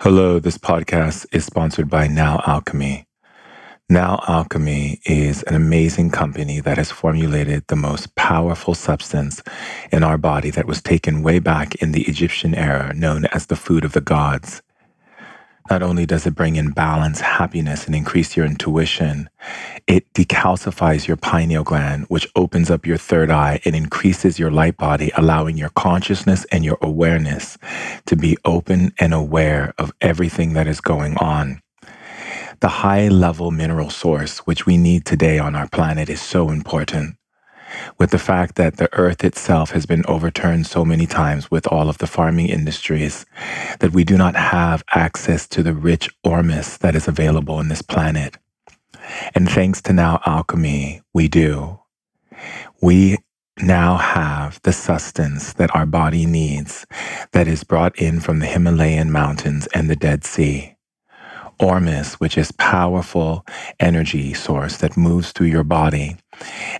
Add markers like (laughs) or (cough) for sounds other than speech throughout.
Hello, this podcast is sponsored by Now Alchemy. Now Alchemy is an amazing company that has formulated the most powerful substance in our body that was taken way back in the Egyptian era, known as the food of the gods. Not only does it bring in balance, happiness, and increase your intuition, it decalcifies your pineal gland, which opens up your third eye and increases your light body, allowing your consciousness and your awareness to be open and aware of everything that is going on. The high level mineral source, which we need today on our planet, is so important with the fact that the earth itself has been overturned so many times with all of the farming industries that we do not have access to the rich ormus that is available on this planet. And thanks to now alchemy, we do. We now have the sustenance that our body needs that is brought in from the Himalayan mountains and the Dead Sea. Ormus, which is powerful energy source that moves through your body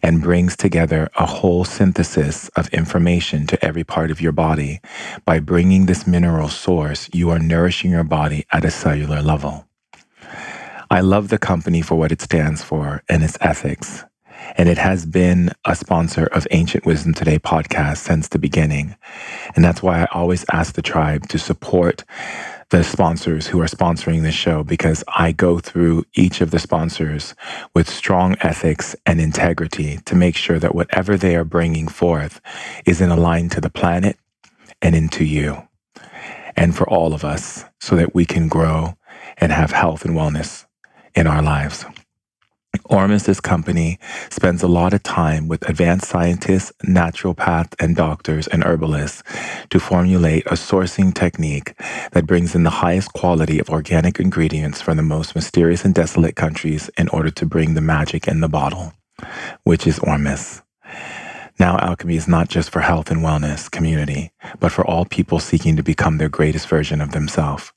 and brings together a whole synthesis of information to every part of your body. By bringing this mineral source, you are nourishing your body at a cellular level. I love the company for what it stands for and its ethics. And it has been a sponsor of Ancient Wisdom Today podcast since the beginning. And that's why I always ask the tribe to support the sponsors who are sponsoring this show because I go through each of the sponsors with strong ethics and integrity to make sure that whatever they are bringing forth is in line to the planet and into you and for all of us so that we can grow and have health and wellness in our lives. Ormus's company spends a lot of time with advanced scientists, naturopaths, and doctors and herbalists to formulate a sourcing technique that brings in the highest quality of organic ingredients from the most mysterious and desolate countries in order to bring the magic in the bottle, which is Ormus. Now, alchemy is not just for health and wellness community, but for all people seeking to become their greatest version of themselves.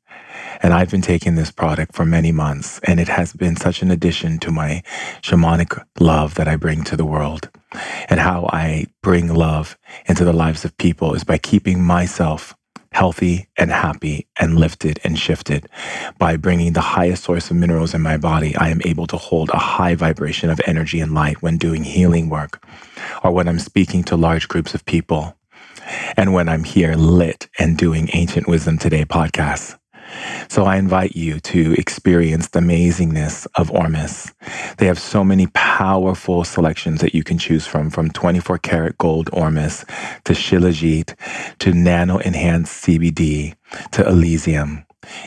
And I've been taking this product for many months, and it has been such an addition to my shamanic love that I bring to the world. And how I bring love into the lives of people is by keeping myself healthy and happy and lifted and shifted. By bringing the highest source of minerals in my body, I am able to hold a high vibration of energy and light when doing healing work or when I'm speaking to large groups of people and when I'm here lit and doing Ancient Wisdom Today podcasts. So I invite you to experience the amazingness of Ormus. They have so many powerful selections that you can choose from, from 24 karat gold Ormus to Shilajit to nano enhanced CBD to Elysium,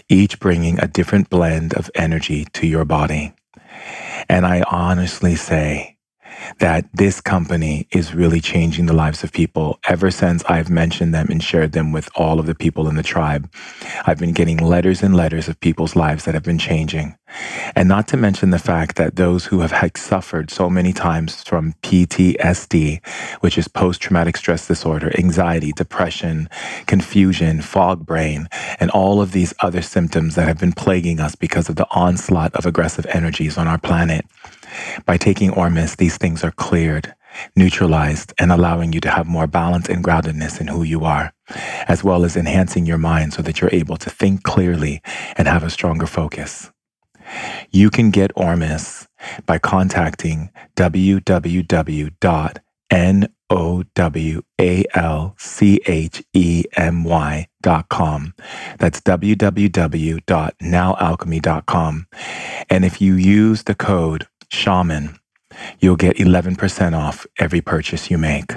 each bringing a different blend of energy to your body. And I honestly say, that this company is really changing the lives of people ever since I've mentioned them and shared them with all of the people in the tribe. I've been getting letters and letters of people's lives that have been changing. And not to mention the fact that those who have suffered so many times from PTSD, which is post traumatic stress disorder, anxiety, depression, confusion, fog brain, and all of these other symptoms that have been plaguing us because of the onslaught of aggressive energies on our planet. By taking Ormus, these things are cleared, neutralized, and allowing you to have more balance and groundedness in who you are, as well as enhancing your mind so that you're able to think clearly and have a stronger focus. You can get Ormus by contacting www.nowalchemy.com. That's www.nowalchemy.com. And if you use the code shaman, you'll get 11% off every purchase you make.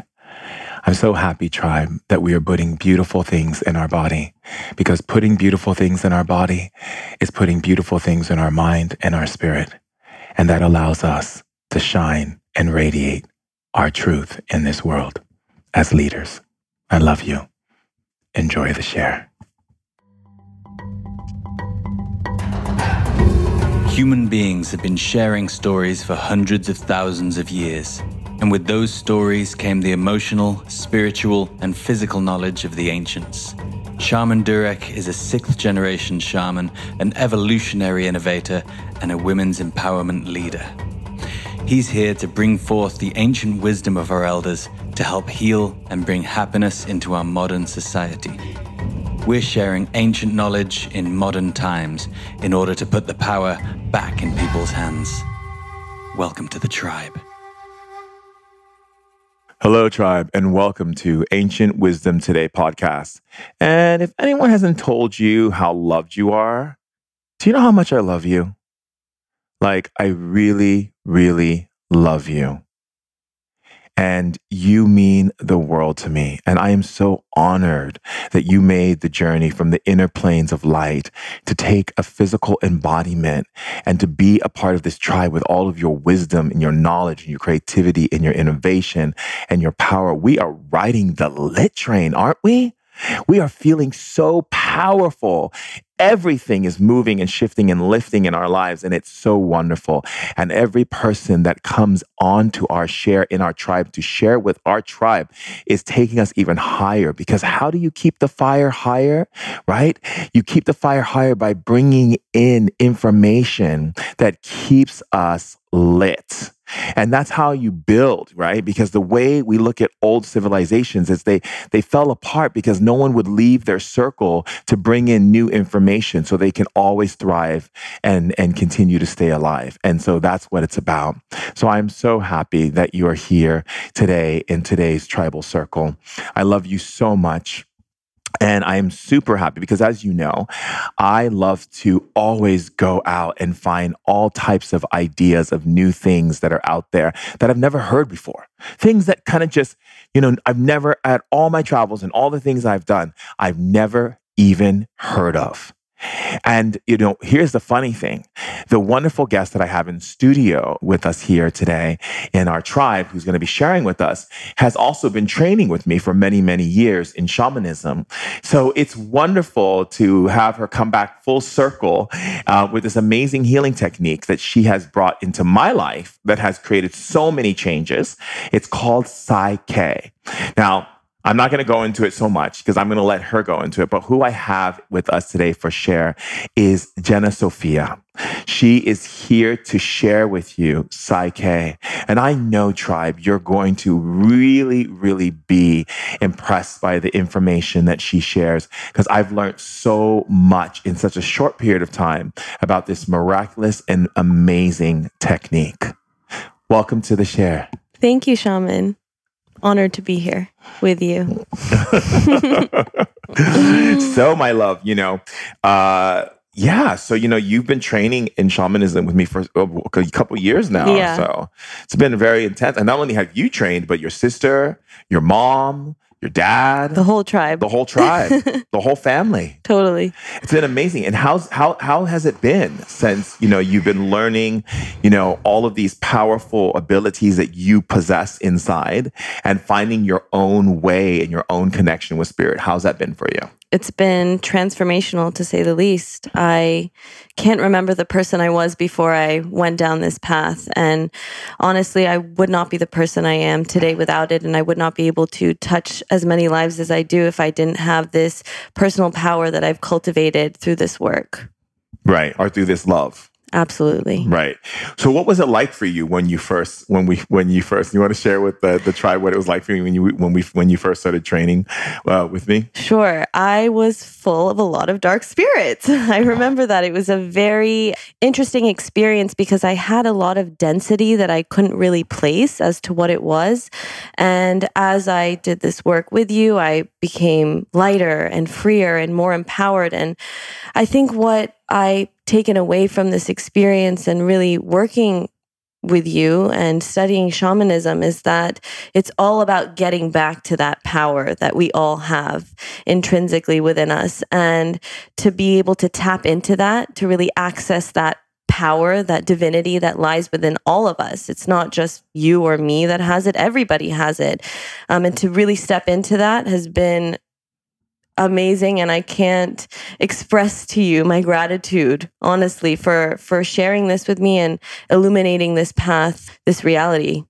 I'm so happy, tribe, that we are putting beautiful things in our body because putting beautiful things in our body is putting beautiful things in our mind and our spirit. And that allows us to shine and radiate our truth in this world as leaders. I love you. Enjoy the share. Human beings have been sharing stories for hundreds of thousands of years. And with those stories came the emotional, spiritual, and physical knowledge of the ancients. Shaman Durek is a sixth generation shaman, an evolutionary innovator, and a women's empowerment leader. He's here to bring forth the ancient wisdom of our elders to help heal and bring happiness into our modern society. We're sharing ancient knowledge in modern times in order to put the power back in people's hands. Welcome to the tribe. Hello, tribe, and welcome to Ancient Wisdom Today podcast. And if anyone hasn't told you how loved you are, do you know how much I love you? Like, I really, really love you and you mean the world to me. And I am so honored that you made the journey from the inner planes of light to take a physical embodiment and to be a part of this tribe with all of your wisdom and your knowledge and your creativity and your innovation and your power. We are riding the lit train, aren't we? We are feeling so powerful everything is moving and shifting and lifting in our lives. And it's so wonderful. And every person that comes onto our share in our tribe to share with our tribe is taking us even higher. Because how do you keep the fire higher? Right? You keep the fire higher by bringing in information that keeps us lit. And that's how you build, right? Because the way we look at old civilizations is they, they fell apart because no one would leave their circle to bring in new information so they can always thrive and, and continue to stay alive. And so that's what it's about. So I'm so happy that you are here today in today's tribal circle. I love you so much. And I am super happy because, as you know, I love to always go out and find all types of ideas of new things that are out there that I've never heard before. Things that kind of just, you know, I've never, at all my travels and all the things I've done, I've never even heard of. And, you know, here's the funny thing. The wonderful guest that I have in studio with us here today in our tribe, who's going to be sharing with us, has also been training with me for many, many years in shamanism. So it's wonderful to have her come back full circle uh, with this amazing healing technique that she has brought into my life that has created so many changes. It's called PSYCH-K. Now, I'm not going to go into it so much because I'm going to let her go into it. But who I have with us today for share is Jenna Sophia. She is here to share with you PSYCH-K. And I know, tribe, you're going to really, really be impressed by the information that she shares because I've learned so much in such a short period of time about this miraculous and amazing technique. Welcome to the share. Thank you, Shaman honored to be here with you. (laughs) so, my love, you know, uh, yeah. So, you know, you've been training in shamanism with me for a couple years now. Yeah. So it's been very intense. And not only have you trained, but your sister, your mom, your dad, the whole tribe, the whole tribe, (laughs) the whole family. Totally. It's been amazing. And how's how how has it been since, you know, you've been learning, you know, all of these powerful abilities that you possess inside and finding your own way and your own connection with spirit? How's that been for you? It's been transformational to say the least. I can't remember the person I was before I went down this path. And honestly, I would not be the person I am today without it. And I would not be able to touch as many lives as I do if I didn't have this personal power that I've cultivated through this work. Right. Or through this love. Absolutely. Right. So what was it like for you when you first when we when you first you want to share with the, the tribe what it was like for you when you when we when you first started training uh, with me? Sure. I was full of a lot of dark spirits. (laughs) I remember that it was a very interesting experience because I had a lot of density that I couldn't really place as to what it was. And as I did this work with you, I became lighter and freer and more empowered and I think what I taken away from this experience and really working with you and studying shamanism is that it's all about getting back to that power that we all have intrinsically within us. And to be able to tap into that to really access that power that divinity that lies within all of us. It's not just you or me that has it. Everybody has it. Um, and to really step into that has been amazing and I can't express to you my gratitude honestly for for sharing this with me and illuminating this path this reality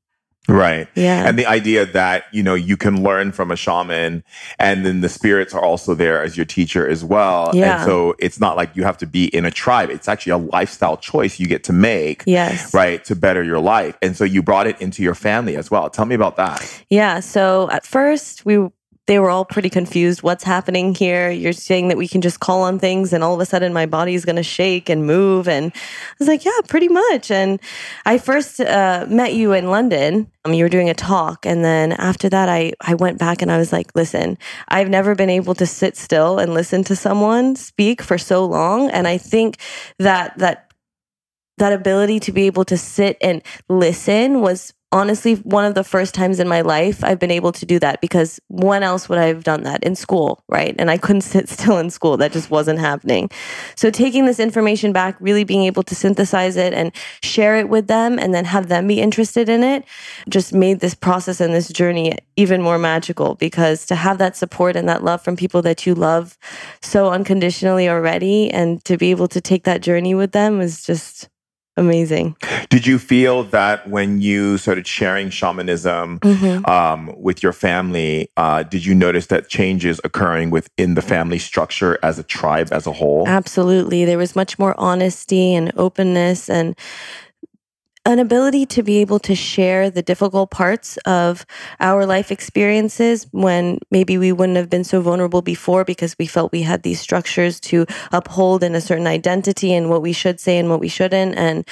Right. Yeah. And the idea that, you know, you can learn from a shaman and then the spirits are also there as your teacher as well. Yeah. And so it's not like you have to be in a tribe. It's actually a lifestyle choice you get to make. Yes. Right. To better your life. And so you brought it into your family as well. Tell me about that. Yeah. So at first we they were all pretty confused. What's happening here? You're saying that we can just call on things and all of a sudden my body is going to shake and move. And I was like, yeah, pretty much. And I first uh, met you in London. Um, you were doing a talk. And then after that, I, I went back and I was like, listen, I've never been able to sit still and listen to someone speak for so long. And I think that, that, that ability to be able to sit and listen was honestly one of the first times in my life I've been able to do that because when else would I have done that in school, right? And I couldn't (laughs) sit still in school. That just wasn't happening. So taking this information back, really being able to synthesize it and share it with them and then have them be interested in it just made this process and this journey even more magical because to have that support and that love from people that you love so unconditionally already and to be able to take that journey with them is just amazing. Did you feel that when you started sharing shamanism mm-hmm. um, with your family, uh, did you notice that changes occurring within the family structure as a tribe as a whole? Absolutely. There was much more honesty and openness and an ability to be able to share the difficult parts of our life experiences when maybe we wouldn't have been so vulnerable before because we felt we had these structures to uphold in a certain identity and what we should say and what we shouldn't. And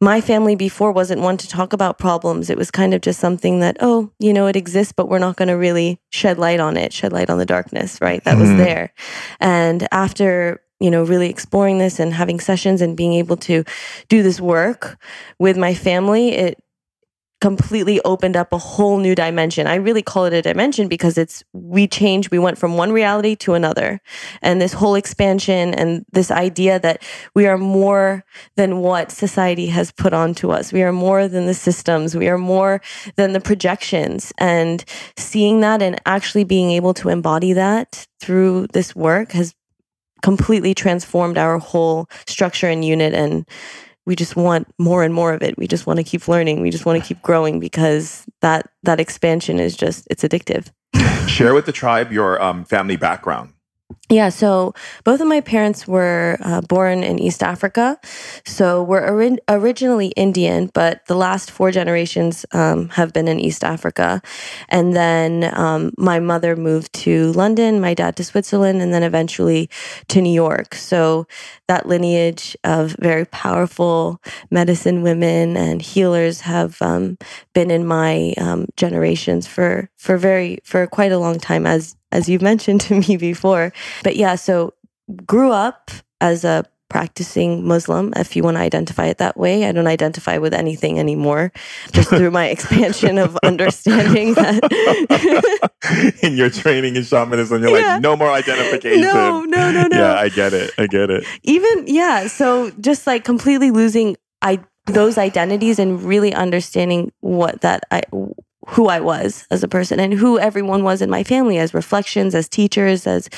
my family before wasn't one to talk about problems. It was kind of just something that, oh, you know, it exists, but we're not going to really shed light on it, shed light on the darkness, right? That mm-hmm. was there. And after you know, really exploring this and having sessions and being able to do this work with my family, it completely opened up a whole new dimension. I really call it a dimension because it's we changed, we went from one reality to another. And this whole expansion and this idea that we are more than what society has put onto us. We are more than the systems. We are more than the projections. And seeing that and actually being able to embody that through this work has completely transformed our whole structure and unit and we just want more and more of it. We just want to keep learning. We just want to keep growing because that that expansion is just it's addictive. Share with the tribe your um, family background yeah, so both of my parents were uh, born in East Africa. So we're ori- originally Indian, but the last four generations um, have been in East Africa. And then um, my mother moved to London, my dad to Switzerland, and then eventually to New York. So that lineage of very powerful medicine women and healers have um, been in my um, generations for for very for quite a long time, as as you've mentioned (laughs) to me before. But yeah, so grew up as a practicing Muslim, if you want to identify it that way. I don't identify with anything anymore, just through my expansion of (laughs) understanding that. (laughs) in your training in shamanism, you're yeah. like, no more identification. No, no, no, no. Yeah, I get it. I get it. Even, yeah. So just like completely losing I those identities and really understanding what that I who I was as a person and who everyone was in my family as reflections, as teachers, as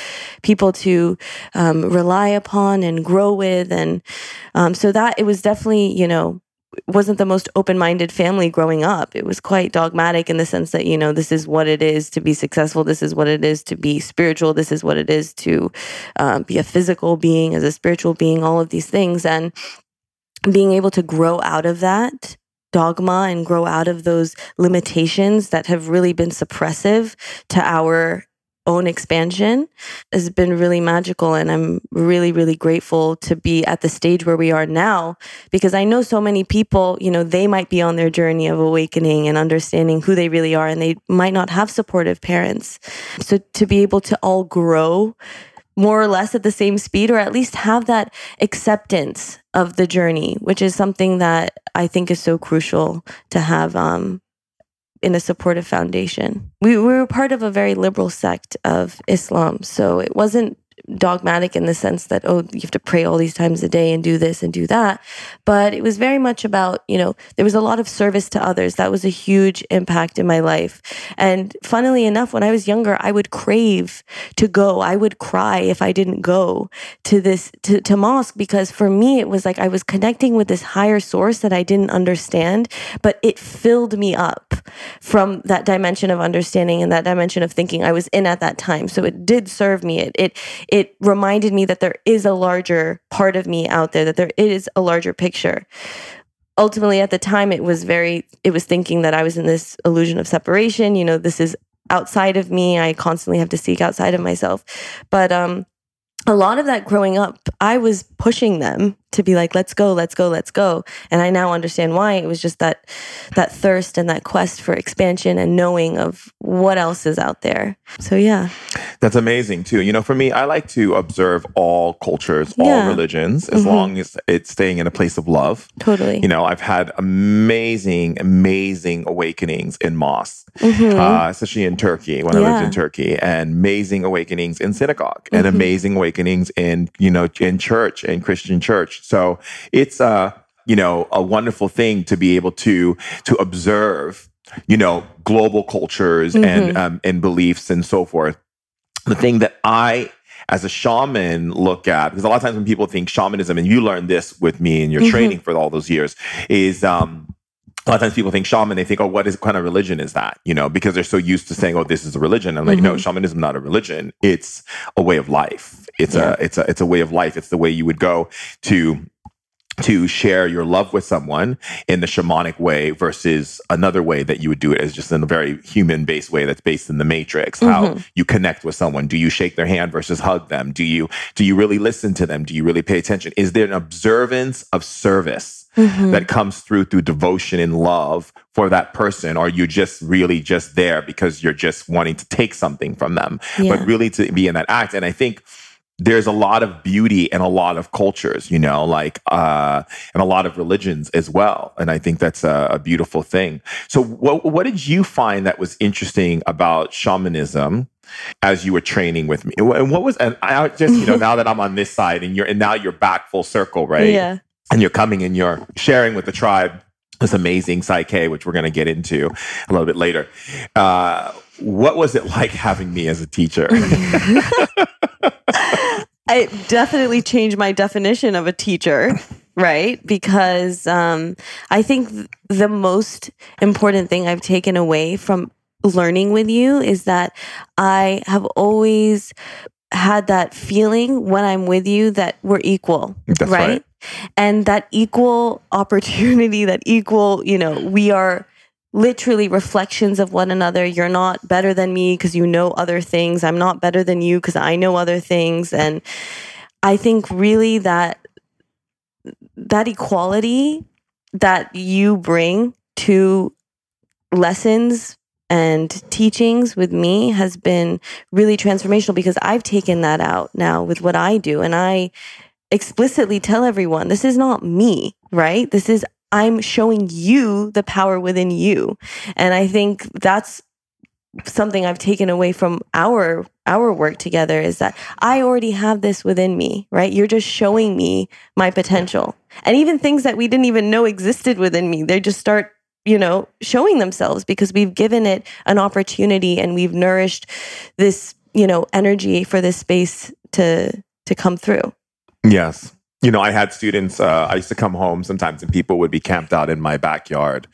people to um, rely upon and grow with. And um, so that it was definitely, you know, wasn't the most open-minded family growing up. It was quite dogmatic in the sense that, you know, this is what it is to be successful. This is what it is to be spiritual. This is what it is to um, be a physical being as a spiritual being, all of these things. And being able to grow out of that dogma and grow out of those limitations that have really been suppressive to our own expansion has been really magical. And i'm really really grateful to be at the stage where we are now because i know so many people you know they might be on their journey of awakening and understanding who they really are and they might not have supportive parents. So to be able to all grow more or less at the same speed or at least have that acceptance of the journey which is something that i think is so crucial to have um, in a supportive foundation. We, we were part of a very liberal sect of islam so it wasn't dogmatic in the sense that, oh, you have to pray all these times a day and do this and do that. But it was very much about, you know, there was a lot of service to others. That was a huge impact in my life. And funnily enough, when I was younger, I would crave to go. I would cry if I didn't go to this, to, to mosque, because for me, it was like I was connecting with this higher source that I didn't understand, but it filled me up from that dimension of understanding and that dimension of thinking I was in at that time. So it did serve me. It, it, it reminded me that there is a larger part of me out there, that there is a larger picture. Ultimately, at the time, it was very, it was thinking that I was in this illusion of separation. You know, this is outside of me. I constantly have to seek outside of myself. But um, a lot of that growing up, I was pushing them to be like, let's go, let's go, let's go. And I now understand why. It was just that that thirst and that quest for expansion and knowing of what else is out there. So yeah. That's amazing too. You know, for me, I like to observe all cultures, all Yeah. religions, as Mhm. long as it's staying in a place of love. Totally. You know, I've had amazing, amazing awakenings in mosques, Mhm. uh, especially in Turkey when I lived in Turkey, and amazing awakenings in synagogue, and Mhm. amazing awakenings in you know in church, in Christian church. So it's uh, you know a wonderful thing to be able to to observe you know global cultures and um, and beliefs and so forth. The thing that I as a shaman look at because a lot of times when people think shamanism and you learned this with me in your Mhm. training for all those years is um a lot of times people think shaman they think oh what is kind of religion is that you know because they're so used to saying oh this is a religion i'm like no Mhm. shamanism not a religion it's a way of life it's Yeah. a it's a it's a way of life it's the way you would go to to share your love with someone in the shamanic way versus another way that you would do it as just in a very human based way that's based in the matrix how Mhm. you connect with someone do you shake their hand versus hug them do you do you really listen to them do you really pay attention is there an observance of service Mhm. that comes through through devotion and love for that person or you just really just there because you're just wanting to take something from them Yeah. but really to be in that act and i think there's a lot of beauty and a lot of cultures you know like uh and a lot of religions as well and i think that's a, a beautiful thing so what what did you find that was interesting about shamanism as you were training with me and what was and i just you know now that i'm on this side and you're and now you're back full circle right Yeah. and you're coming and you're sharing with the tribe this amazing PSYCH-K, which we're going to get into a little bit later. Uh, what was it like (laughs) having me as a teacher? (laughs) (laughs) it definitely changed my definition of a teacher (coughs) right because um, i think th- the most important thing i've taken away from learning with you is that i have always had that feeling when i'm with you that we're equal That's right. and that equal opportunity that equal you know we are literally reflections of one another. You're not better than me because you know other things. I'm not better than you because i know other things. And i think really that that equality that you bring to lessons and teachings with me has been really transformational because I've taken that out now with what I do. And I explicitly tell everyone this is not me, right? This is I'm showing you the power within you. And I think that's something I've taken away from our our work together is that I already have this within me, right? You're just showing me my potential. And even things that we didn't even know existed within me, they just start, you know, showing themselves because we've given it an opportunity and we've nourished this, you know, energy for this space to to come through. yes. You know, I had students, uh, I used to come home sometimes and people would be camped out in my backyard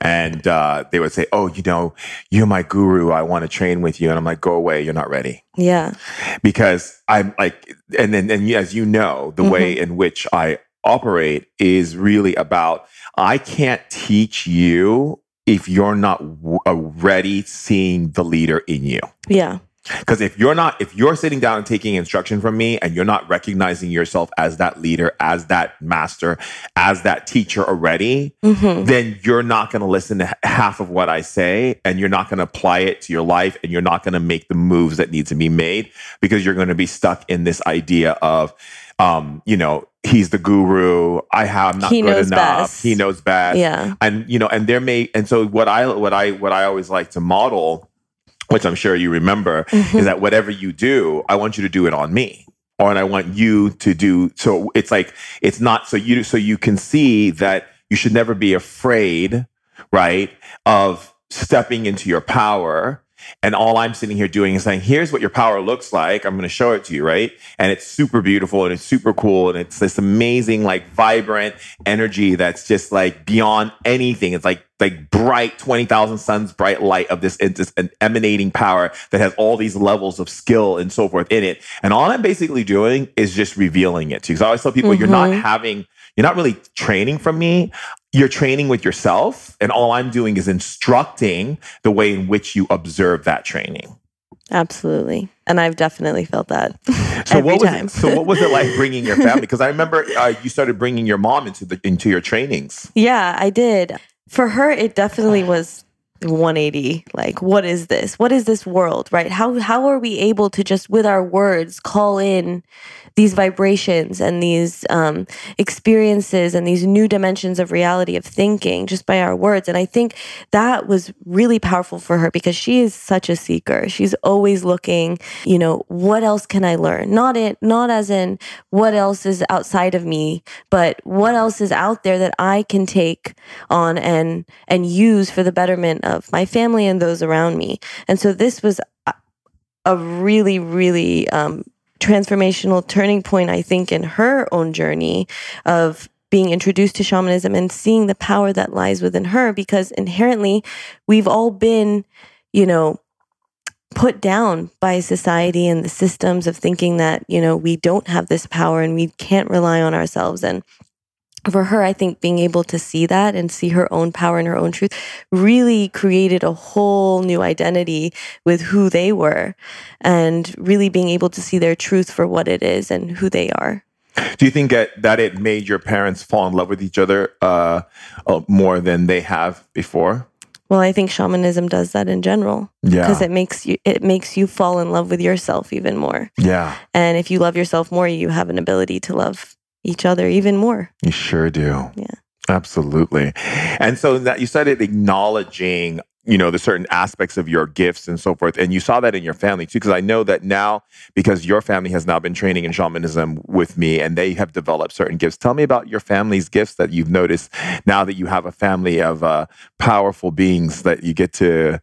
and uh, they would say, Oh, you know, you're my guru. I want to train with you. And I'm like, Go away. You're not ready. Yeah. because I'm like, and then, and as you know, the way in which I operate is really about I can't teach you if you're not w- already seeing the leader in you. Yeah. Because if you're not, if you're sitting down and taking instruction from me and you're not recognizing yourself as that leader, as that master, as that teacher already, Mhm. then you're not going to listen to half of what I say and you're not going to apply it to your life and you're not going to make the moves that need to be made because you're going to be stuck in this idea of, um, you know, he's the guru. I have not He good enough. best. He knows best Yeah. and you know and there may and so what i what i what i always like to model which i'm sure you remember Mhm. is that whatever you do i want you to do it on me or and i want you to do so it's like it's not so you so you can see that you should never be afraid right of stepping into your power and all I'm sitting here doing is saying, here's what your power looks like. I'm going to show it to you, right? And it's super beautiful and it's super cool. And it's this amazing, like vibrant energy that's just like beyond anything. It's like, like bright 20,000 suns, bright light of this, this an emanating power that has all these levels of skill and so forth in it. And all I'm basically doing is just revealing it to you. Because I always tell people, you're not Mhm. having, you're not really training from me you're training with yourself, and all I'm doing is instructing the way in which you observe that training. Absolutely. And I've definitely felt that. (laughs) So what was time. it, so what was it like (laughs) bringing your family? Because I remember uh, you started bringing your mom into the into your trainings. Yeah, I did. For her, it definitely was 180. Like, what is this? What is this world? Right? How how are we able to just with our words call in these vibrations and these um, experiences and these new dimensions of reality of thinking just by our words? And I think that was really powerful for her because she is such a seeker. She's always looking. You know, what else can I learn? Not it. Not as in what else is outside of me, but what else is out there that I can take on and and use for the betterment of my family and those around me. And so this was a- a really, really um, transformational turning point, I think, in her own journey of being introduced to shamanism and seeing the power that lies within her because inherently we've all been, you know, put down by society and the systems of thinking that, you know, we don't have this power and we can't rely on ourselves. And for her, I think being able to see that and see her own power and her own truth really created a whole new identity with who they were and really being able to see their truth for what it is and who they are. Do you think that, that it made your parents fall in love with each other uh, uh, more than they have before? Well, I think shamanism does that in general Yeah. because it makes you it makes you fall in love with yourself even more. Yeah, And if you love yourself more, you have an ability to love each other even more. you sure do. Yeah. Absolutely. And so that you started acknowledging, you know, the certain aspects of your gifts and so forth. And you saw that in your family too, because I know that now, because your family has now been training in shamanism with me and they have developed certain gifts. Tell me about your family's gifts that you've noticed now that you have a family of uh, powerful beings that you get to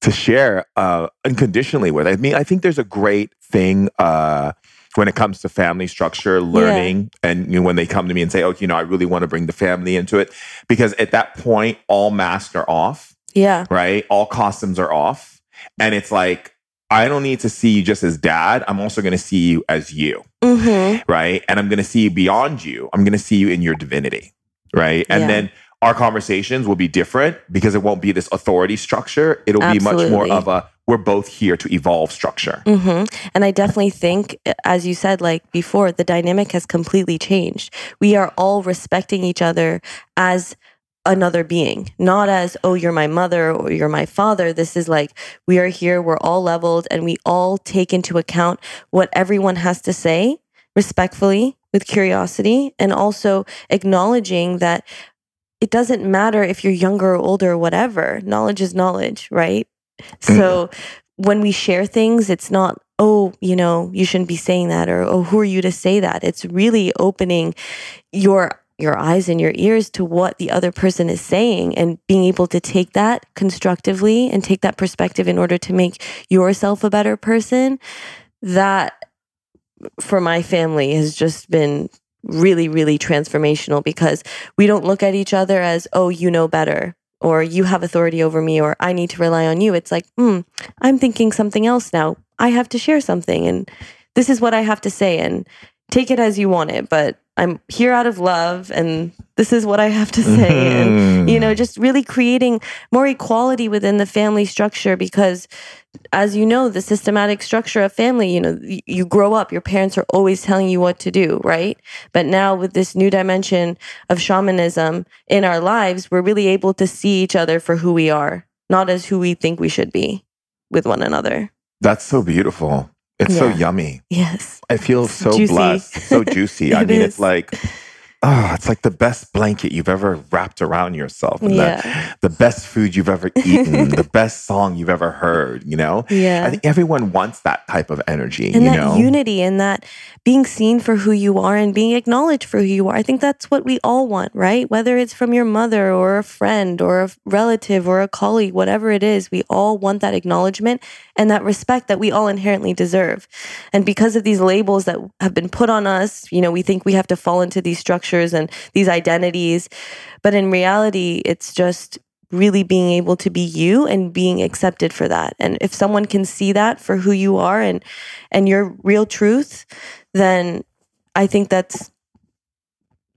to share uh, unconditionally with. I mean, I think there's a great thing uh, when it comes to family structure, learning, and you know, when they come to me and say, "Oh, you know, I really want to bring the family into it," because at that point, all masks are off, Yeah. right? All costumes are off, and it's like. I don't need to see you just as dad. I'm also going to see you as you, Mhm. right? And I'm going to see you beyond you. I'm going to see you in your divinity, right? And Yeah. then our conversations will be different because it won't be this authority structure. It'll be much more of a we're both here to evolve structure. hmm And I definitely think, as you said, like before, the dynamic has completely changed. We are all respecting each other as another being, not as, oh, you're my mother or you're my father. This is like, we are here, we're all leveled, and we all take into account what everyone has to say respectfully, with curiosity, and also acknowledging that it doesn't matter if you're younger or older or whatever. Knowledge is knowledge, right? (clears throat) So when we share things, it's not, oh, you know, you shouldn't be saying that or oh, who are you to say that? It's really opening your your eyes and your ears to what the other person is saying and being able to take that constructively and take that perspective in order to make yourself a better person. That for my family has just been really, really transformational because we don't look at each other as, oh, you know better, or you have authority over me, or I need to rely on you. It's like, hmm, I'm thinking something else now. I have to share something, and this is what I have to say, and take it as you want it. But I'm here out of love, and this is what I have to say. And, mm-hmm. you know, just really creating more equality within the family structure because as you know, the systematic structure of family, you know, you grow up, your parents are always telling you what to do, right? But now with this new dimension of shamanism in our lives, we're really able to see each other for who we are, not as who we think we should be with one another. That's so beautiful. It's so yummy. Yes. I feel so Juicy. blessed, so (laughs) juicy. I mean, is. it's like, oh, it's like the best blanket you've ever wrapped around yourself, and Yeah. the, the best food you've ever eaten, (laughs) the best song you've ever heard. You know, Yeah. I think everyone wants that type of energy. and you that know, unity and that being seen for who you are and being acknowledged for who you are. I think that's what we all want, right? Whether it's from your mother or a friend or a relative or a colleague, whatever it is, we all want that acknowledgement and that respect that we all inherently deserve. And because of these labels that have been put on us, you know, we think we have to fall into these structures and these identities. But in reality, it's just really being able to be you and being accepted for that. And if someone can see that for who you are and and your real truth, then I think that's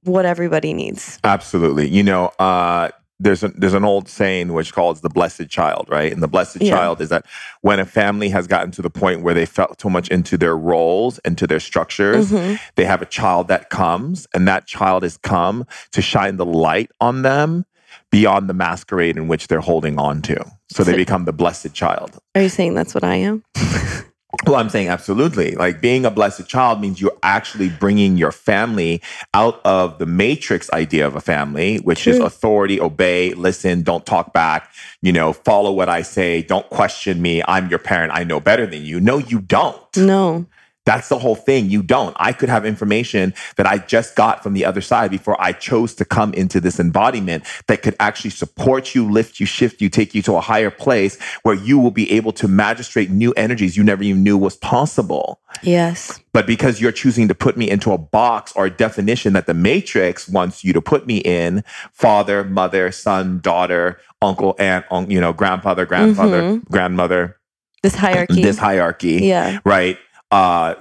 what everybody needs. Absolutely. You know, uh, there's a, there's an old saying which calls the blessed child, right? And the blessed Yeah. child is that when a family has gotten to the point where they felt too much into their roles, into their structures, Mhm. they have a child that comes, and that child has come to shine the light on them beyond the masquerade in which they're holding on to. So they become the blessed child. Are you saying that's what I am? (laughs) Well, I'm saying absolutely. Like being a blessed child means you're actually bringing your family out of the matrix idea of a family, which is authority, obey, listen, don't talk back, you know, follow what I say, don't question me. I'm your parent. I know better than you. No, you don't. No. That's the whole thing. You don't. I could have information that I just got from the other side before I chose to come into this embodiment that could actually support you, lift you, shift you, take you to a higher place where you will be able to magistrate new energies you never even knew was possible. Yes. But because you're choosing to put me into a box or a definition that the matrix wants you to put me in, father, mother, son, daughter, uncle, aunt, un- you know, grandfather, grandfather, mm-hmm. grandmother, This hierarchy. this hierarchy yeah. right? Uh,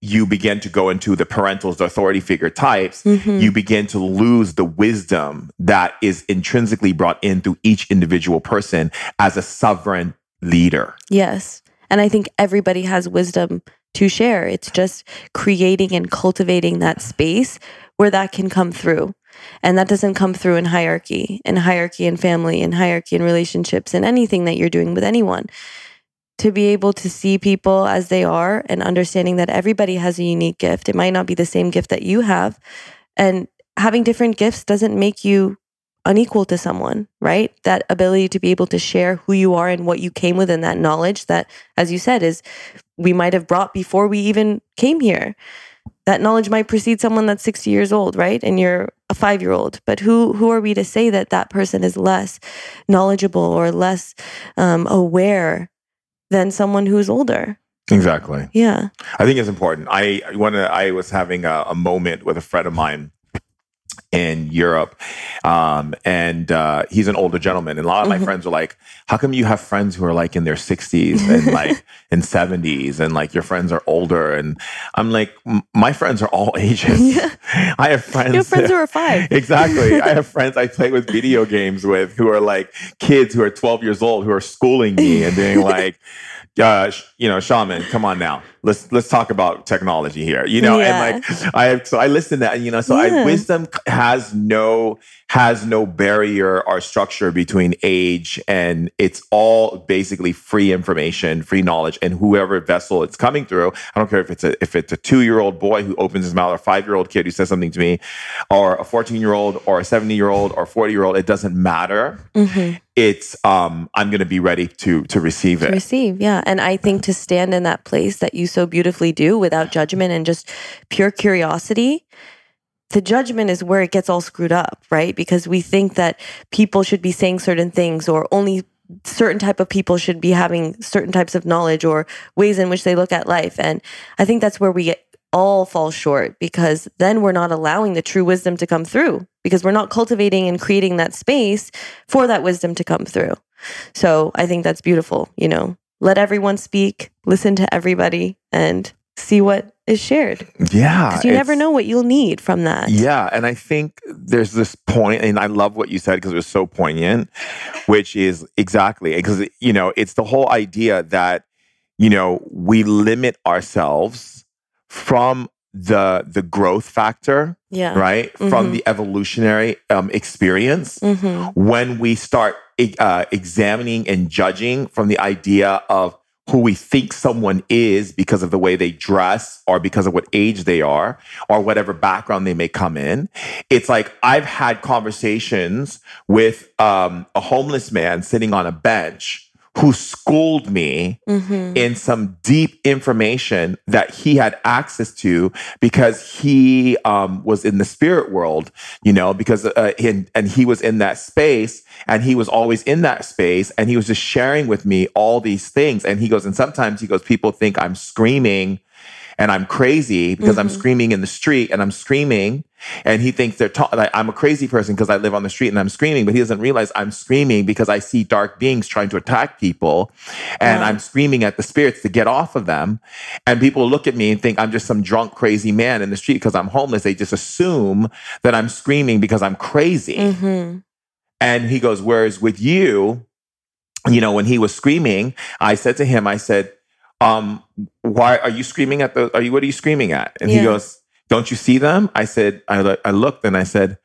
you begin to go into the parentals, the authority figure types. Mhm. You begin to lose the wisdom that is intrinsically brought in through each individual person as a sovereign leader. Yes. And I think everybody has wisdom to share. It's just creating and cultivating that space where that can come through. And that doesn't come through in hierarchy, in hierarchy in family, in hierarchy in relationships, and anything that you're doing with anyone. To be able to see people as they are and understanding that everybody has a unique gift. It might not be the same gift that you have. And having different gifts doesn't make you unequal to someone, right? That ability to be able to share who you are and what you came with and that knowledge that, as you said, is we might have brought before we even came here. That knowledge might precede someone that's 60 years old, right? And you're a five year old. But who, who are we to say that that person is less knowledgeable or less um, aware than someone who's older? Exactly. Yeah. I think it's important. I when I was having a, a moment with a friend of mine in Europe, um, and uh, he's an older gentleman, and a lot of my Mhm. friends were like, "How come you have friends who are like in their sixties and (laughs) like in seventies, and like your friends are older?" And I'm like, "My friends are all (laughs) ages. Yeah. I have friends. You have friends who are five. (laughs) Exactly. I have friends I play with video games with who are like kids who are 12 years old who are schooling me and being like, uh, you know, shaman, come on now. Let's let's talk about technology here. You know, Yeah. and like I have so I listen to that, you know, so Yeah. I wisdom has no has no barrier or structure between age and it's all basically free information, free knowledge, and whoever vessel it's coming through. I don't care if it's a if it's a two year old boy who opens his mouth or a five year old kid who says something to me, or a 14 year old or a 70 year old or 40 year old, it doesn't matter. hmm It's um I'm gonna be ready to to receive to it. receive yeah and i think to stand in that place that you so beautifully do without judgment and just pure curiosity the judgment is where it gets all screwed up right? Because we think that people should be saying certain things or only certain type of people should be having certain types of knowledge or ways in which they look at life. And i think that's where we get all fall short because then we're not allowing the true wisdom to come through because we're not cultivating and creating that space for that wisdom to come through. So I think that's beautiful, you know. Let everyone speak, listen to everybody, and see what is shared. Yeah. Because you never know what you'll need from that. Yeah, and I think there's this point, and I love what you said because it was so poignant, which is exactly because you know it's the whole idea that you know we limit ourselves from the the growth factor, Yeah. right? From Mhm. the evolutionary um, experience hmm when we start uh, examining and judging from the idea of who we think someone is because of the way they dress or because of what age they are or whatever background they may come in. It's like I've had conversations with um, a homeless man sitting on a bench who schooled me hmm in some deep information that he had access to because he um, was in the spirit world, you know, because uh, and, and he was in that space and he was always in that space and he was just sharing with me all these things. And he goes, and sometimes he goes, people think I'm screaming and I'm crazy because I'm Mhm. screaming in the street and I'm screaming And he thinks they're ta- like I'm a crazy person because I live on the street and I'm screaming, but he doesn't realize I'm screaming because I see dark beings trying to attack people and Wow. I'm screaming at the spirits to get off of them. And people look at me and think I'm just some drunk, crazy man in the street because I'm homeless. They just assume that I'm screaming because I'm crazy. Mm-hmm. And he goes, Whereas with you, you know, when he was screaming, I said to him, I said, um, why are you screaming at the are you what are you screaming at? And he goes, Don't you see them? I said, I, lo- I looked and I said,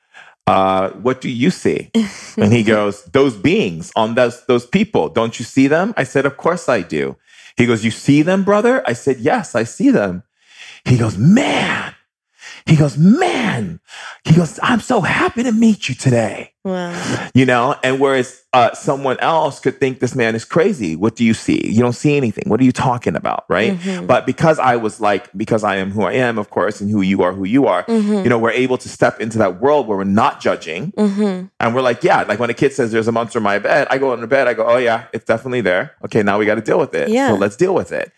uh, what do you see? (laughs) And he goes, Those beings on those those people, don't you see them? I said, Of course I do. He goes, You see them, brother? I said, Yes, I see them. He goes, Man. He goes, Man. He goes, I'm so happy to meet you today Wow. you know and whereas uh, someone else could think this man is crazy what do you see you don't see anything what are you talking about right Mhm. but because i was like because i am who i am of course and who you are who you are Mm-hmm. you know we're able to step into that world where we're not judging Mm-hmm. and we're like yeah like when a kid says there's a monster in my bed i go into bed i go oh yeah it's definitely there okay now we got to deal with it Yeah. so let's deal with it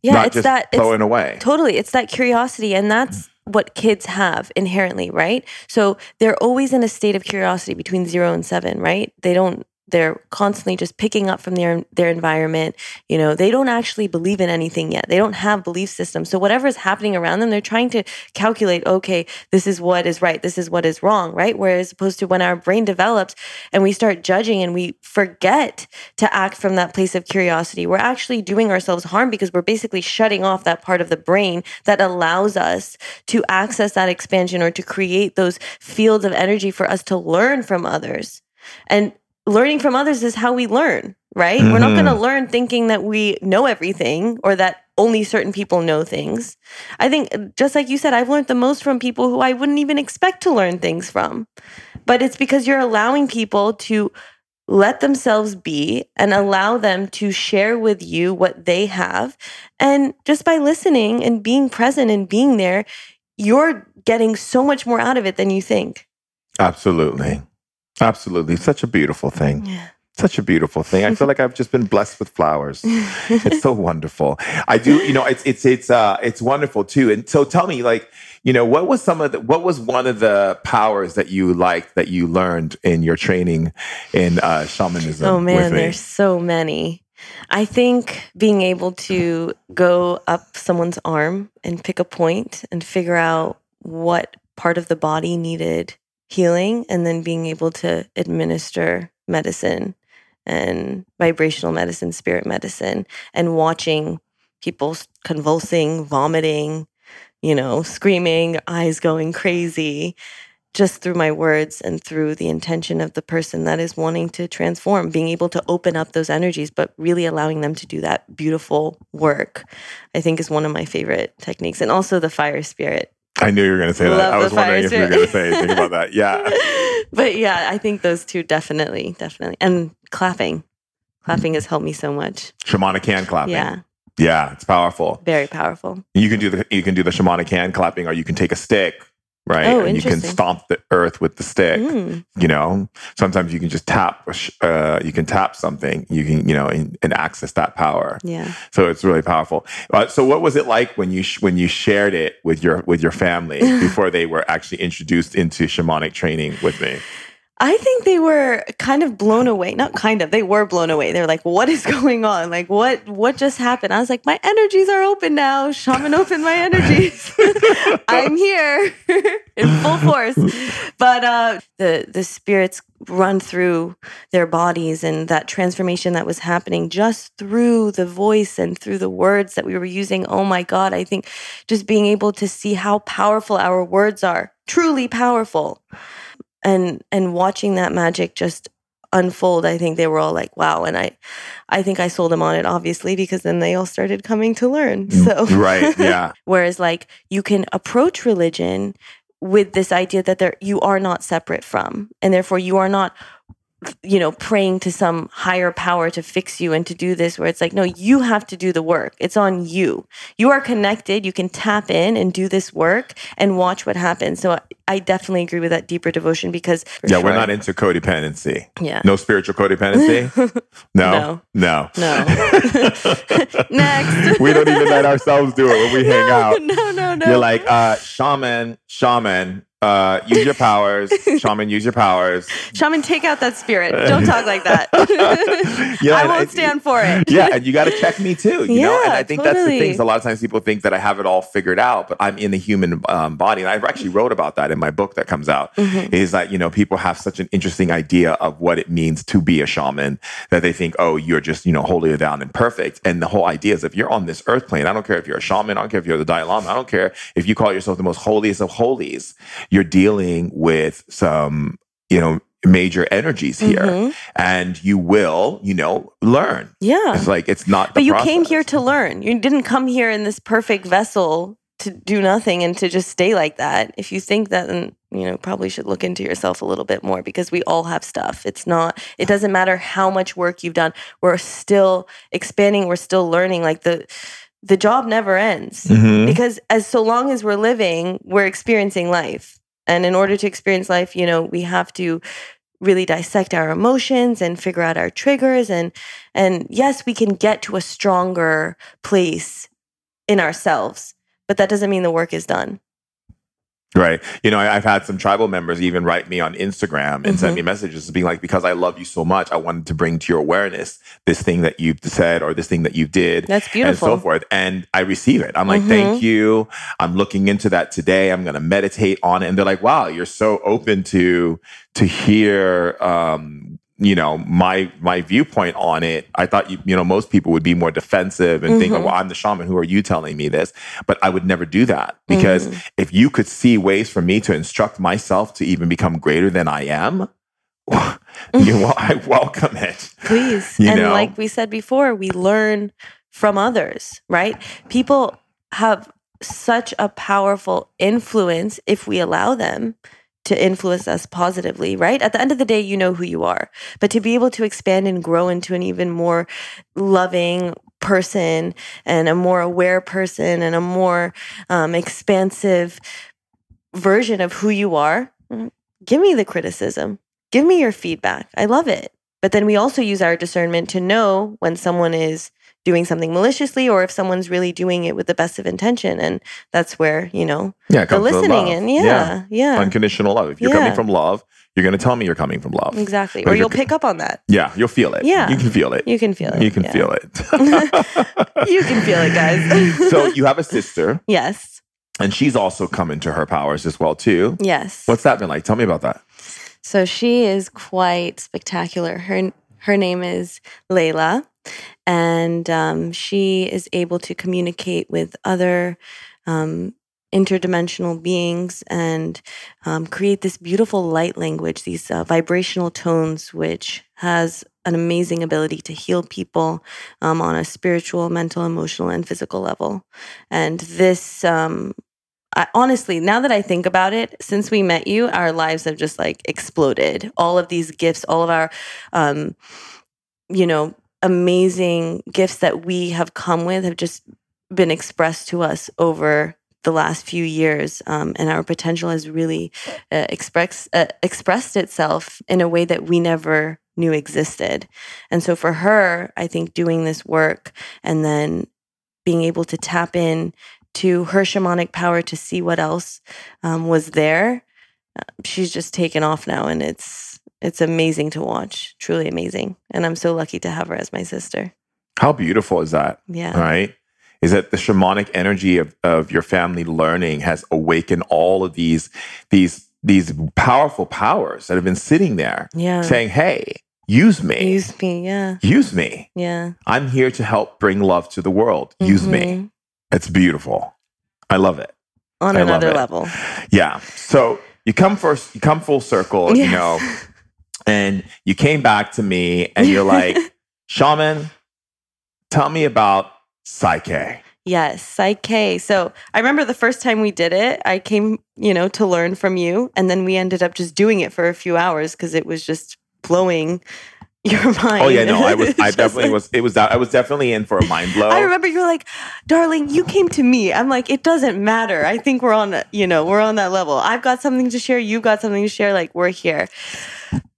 Yeah, not it's just that. It's, throwing away Totally. It's that curiosity. And that's what kids have inherently, right? So they're always in a state of curiosity between zero and seven, right? They don't, they're constantly just picking up from their their environment. You know, they don't actually believe in anything yet. They don't have belief systems. So whatever is happening around them, they're trying to calculate, okay, this is what is right, this is what is wrong, right? Whereas opposed to when our brain develops and we start judging and we forget to act from that place of curiosity, we're actually doing ourselves harm because we're basically shutting off that part of the brain that allows us to access that expansion or to create those fields of energy for us to learn from others. And learning from others is how we learn, right? We're not going to mm-hmm. learn thinking that we know everything or that only certain people know things. I think, just like you said, I've learned the most from people who I wouldn't even expect to learn things from. But it's because you're allowing people to let themselves be and allow them to share with you what they have. And just by listening and being present and being there, you're getting so much more out of it than you think. absolutely absolutely such a beautiful thing Yeah. such a beautiful thing. I feel like I've just been blessed with flowers. (laughs) It's so wonderful. I do, you know, it's it's it's uh it's wonderful too. And so tell me, like, you know, what was some of the what was one of the powers that you liked that you learned in your training in uh shamanism? Oh man, there's so many. I think being able to go up someone's arm and pick a point and figure out what part of the body needed healing and then being able to administer medicine and vibrational medicine, spirit medicine, and watching people convulsing, vomiting, you know, screaming, eyes going crazy, just through my words and through the intention of the person that is wanting to transform, being able to open up those energies, but really allowing them to do that beautiful work, I think is one of my favorite techniques. And also the fire spirit. I knew you were going to say that. Love I was wondering if you were going to say anything about that. Yeah. (laughs) but yeah, I think those two definitely, definitely. And clapping. Clapping has helped me so much. Shamanic hand clapping. Yeah, Yeah, it's powerful. very powerful. You can do the you can do the shamanic hand clapping, or you can take a stick, right? Oh, and you can stomp the earth with the stick. Mm, you know sometimes you can just tap uh, you can tap something you can you know and, and access that power yeah. so it's really powerful uh, so what was it like when you sh- when you shared it with your with your family (laughs) before they were actually introduced into shamanic training with me I think they were kind of blown away. Not kind of, they were blown away. They're like, what is (laughs) going on? Like, what what just happened? I was like, my energies are open now. Shaman opened my energies. (laughs) I'm here (laughs) in full force. But uh the the spirits run through their bodies and that transformation that was happening just through the voice and through the words that we were using. Oh my God. I think just being able to see how powerful our words are, truly powerful and and watching that magic just unfold i think they were all like wow and i i think i sold them on it obviously because then they all started coming to learn mm, so. right yeah. (laughs) Whereas like you can approach religion with this idea that there you are not separate from and therefore you are not you know praying to some higher power to fix you and to do this where it's like no you have to do the work. It's on you. You are connected. You can tap in and do this work and watch what happens. So i, I definitely agree with that deeper devotion because for yeah we're not into codependency. Yeah. No spiritual codependency? (laughs) No? No. No. (laughs) (laughs) Next. we don't even let ourselves do it when we hang no, out. no no no, no. You're like, uh, shaman, shaman, uh, use your powers. (laughs) shaman, use your powers. Shaman, take out that spirit. Don't talk like that. (laughs) Yeah, I won't stand for it. yeah, and you got to check me too, you know. And I think that's the totally. thing. A lot of times people think that I have it all figured out, but I'm in the human um, body, and I actually wrote about that in my book that comes out. Mm-hmm. Is that you know people have such an interesting idea of what it means to be a shaman that they think, oh, you're just you know holier down and perfect. And the whole idea is if you're on this earth plane, I don't care if you're a shaman, I don't care if you're the Dalai Lama, I don't care if you call yourself the most holiest of holies, you're dealing with some you know major energies here, Mhm. and you will you know learn. Yeah. It's like it's not. But you came here to learn. You didn't come here in this perfect vessel to do nothing and to just stay like that. If you think that, then you know probably should look into yourself a little bit more because we all have stuff. It's not. It doesn't matter how much work you've done. We're still expanding. We're still learning. Like the the job never ends Mhm. because as so long as we're living, we're experiencing life. And in order to experience life, you know, we have to really dissect our emotions and figure out our triggers and and yes, we can get to a stronger place in ourselves, but that doesn't mean the work is done. Right. You know, I've had some tribal members even write me on Instagram and send Mhm. me messages being like, because I love you so much, I wanted to bring to your awareness this thing that you've said or this thing that you did. That's beautiful. And so forth. And I receive it. I'm like, Mhm. thank you. I'm looking into that today. I'm going to meditate on it. And they're like, wow, you're so open to, to hear, um, you know, my, my viewpoint on it. I thought you, you know, most people would be more defensive and think, Mhm. well, I'm the shaman. Who are you telling me this? But I would never do that because Mhm. if you could see ways for me to instruct myself to even become greater than I am, (laughs) you know, I welcome it. Please. You and know? like we said before, we learn from others, right? People have such a powerful influence if we allow them to influence us positively, right? At the end of the day, you know who you are. But to be able to expand and grow into an even more loving person and a more aware person and a more um, expansive version of who you are, mm, give me the criticism. Give me your feedback. I love it. But then we also use our discernment to know when someone is doing something maliciously or if someone's really doing it with the best of intention. And that's where, you know, Yeah, the listening love. in. Yeah. Yeah. unconditional love. If you're Yeah. coming from love, you're going to tell me you're coming from love. Exactly. But Or you'll pick up on that. Yeah, you'll feel it. Yeah. you can feel it. You can feel it. You can Yeah. feel it. (laughs) You can feel it, guys. so you have a sister, (laughs) yes. and she's also come into her powers as well too. Yes. What's that been like? Tell me about that. So she is quite spectacular. Her her name is Layla, and um, she is able to communicate with other um, interdimensional beings and um, create this beautiful light language, these uh, vibrational tones, which has an amazing ability to heal people um, on a spiritual, mental, emotional, and physical level. And this um, I, honestly, now that I think about it, since we met you, our lives have just like exploded. All of these gifts, all of our, um, you know, amazing gifts that we have come with have just been expressed to us over the last few years, um, and our potential has really uh, express, uh, expressed itself in a way that we never knew existed. And so, for her, I think doing this work and then being able to tap in to her shamanic power to see what else um, was there. Uh, she's just taken off now, and it's it's amazing to watch. Truly amazing, and I'm so lucky to have her as my sister. How beautiful is that? Yeah, Right? Is that the shamanic energy of, of your family learning has awakened all of these these these powerful powers that have been sitting there yeah. saying, Hey, use me. Use me, yeah, Use me. yeah. I'm here to help bring love to the world. Use me. Mhm. It's beautiful. I love it. on I another level. Yeah. So you come first, you come full circle, you (laughs) know, and you came back to me and you're (laughs) like, Shaman, tell me about PSYCH-K. Yes, PSYCH-K. So I remember the first time we did it, I came, you know, to learn from you. And then we ended up just doing it for a few hours because it was just blowing (laughs) your mind. Oh yeah, no, I was, (laughs) I definitely like- was, it was, I was definitely in for a mind blow. I remember you were like, darling, you came to me. I'm like, it doesn't matter. I think we're on, you know, we're on that level. I've got something to share. You've got something to share. Like, we're here.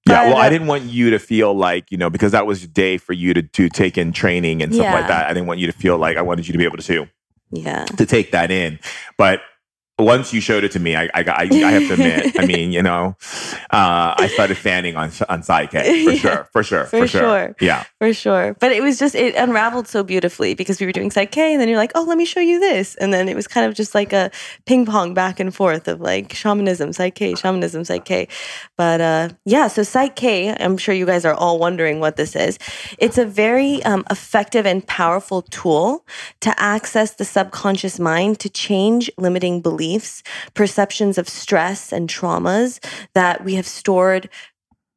Yeah, well, I didn't want you to feel like, you know, because that was your day for you to, to take in training and stuff Yeah. like that. I didn't want you to feel like I wanted you to be able to Yeah. to take that in. But once you showed it to me, I I, got- I, I have to admit, I mean, you know, uh, I started fanning on on PSYCH-K for (laughs) Yeah. sure, for sure, For sure. Yeah, For sure. But it was just, it unraveled so beautifully because we were doing PSYCH-K and then you're like, oh, let me show you this. And then it was kind of just like a ping pong back and forth of like shamanism, PSYCH-K shamanism, PSYCH-K But uh, yeah, so PSYCH-K I'm sure you guys are all wondering what this is. It's a very um, effective and powerful tool to access the subconscious mind to change limiting beliefs, perceptions of stress and traumas that we have stored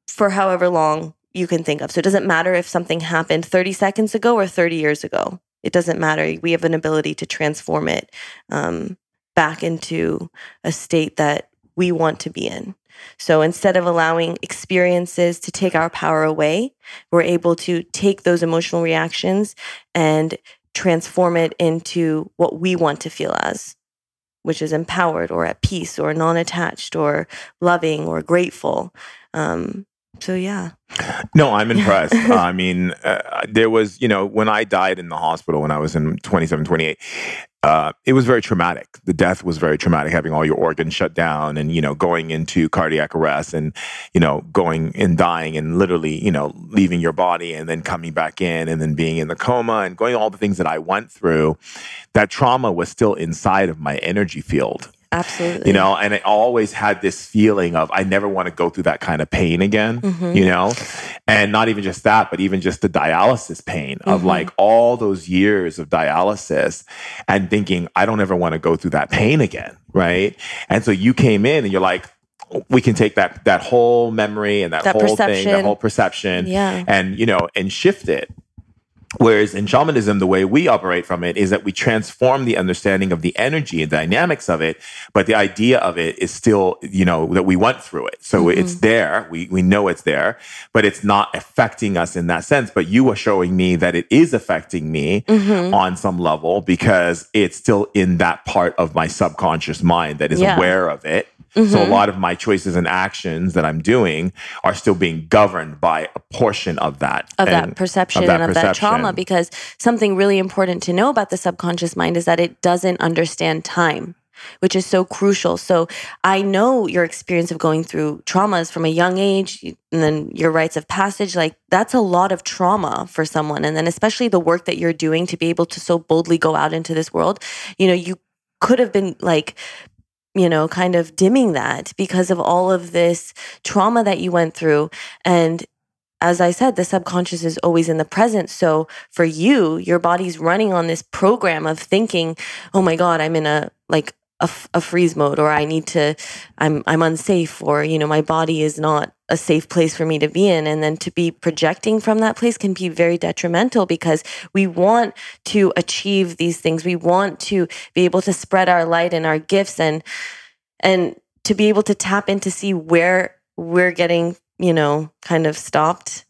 for however long you can think of. So it doesn't matter if something happened 30 seconds ago or 30 years ago. It doesn't matter. We have an ability to transform it um, back into a state that we want to be in. So instead of allowing experiences to take our power away, we're able to take those emotional reactions and transform it into what we want to feel as, which is empowered or at peace or non attached or loving or grateful. Um, so, yeah. No, I'm impressed. (laughs) I mean, uh, there was, you know, when I died in the hospital when I was in 27, 28, uh, it was very traumatic. The death was very traumatic, having all your organs shut down and, you know, going into cardiac arrest and, you know, going and dying and literally, you know, leaving your body and then coming back in and then being in the coma and going all the things that I went through. That trauma was still inside of my energy field Absolutely. you know and i always had this feeling of i never want to go through that kind of pain again Mhm. you know and not even just that but even just the dialysis pain of Mhm. like all those years of dialysis and thinking i don't ever want to go through that pain again right and so you came in and you're like we can take that that whole memory and that, That whole thing that whole perception Yeah. and you know and shift it Whereas in shamanism, the way we operate from it is that we transform the understanding of the energy and dynamics of it, but the idea of it is still, you know, that we went through it. So Mm-hmm. it's there. We, we know it's there, but it's not affecting us in that sense. But you are showing me that it is affecting me Mhm. on some level because it's still in that part of my subconscious mind that is Yeah. aware of it. So a Mhm. lot of my choices and actions that I'm doing are still being governed by a portion of that. of that perception that and of that trauma because something really important to know about the subconscious mind is that it doesn't understand time which is so crucial so i know your experience of going through traumas from a young age and then your rites of passage like that's a lot of trauma for someone and then especially the work that you're doing to be able to so boldly go out into this world you know you could have been like you know, kind of dimming that because of all of this trauma that you went through. And as I said, the subconscious is always in the present. So for you, your body's running on this program of thinking, oh my God, I'm in a like a, freeze mode or I need to, I'm, I'm unsafe or, you know, my body is not a safe place for me to be in. And then to be projecting from that place can be very detrimental because we want to achieve these things. We want to be able to spread our light and our gifts and, and to be able to tap in to see where we're getting, you know, kind of stopped,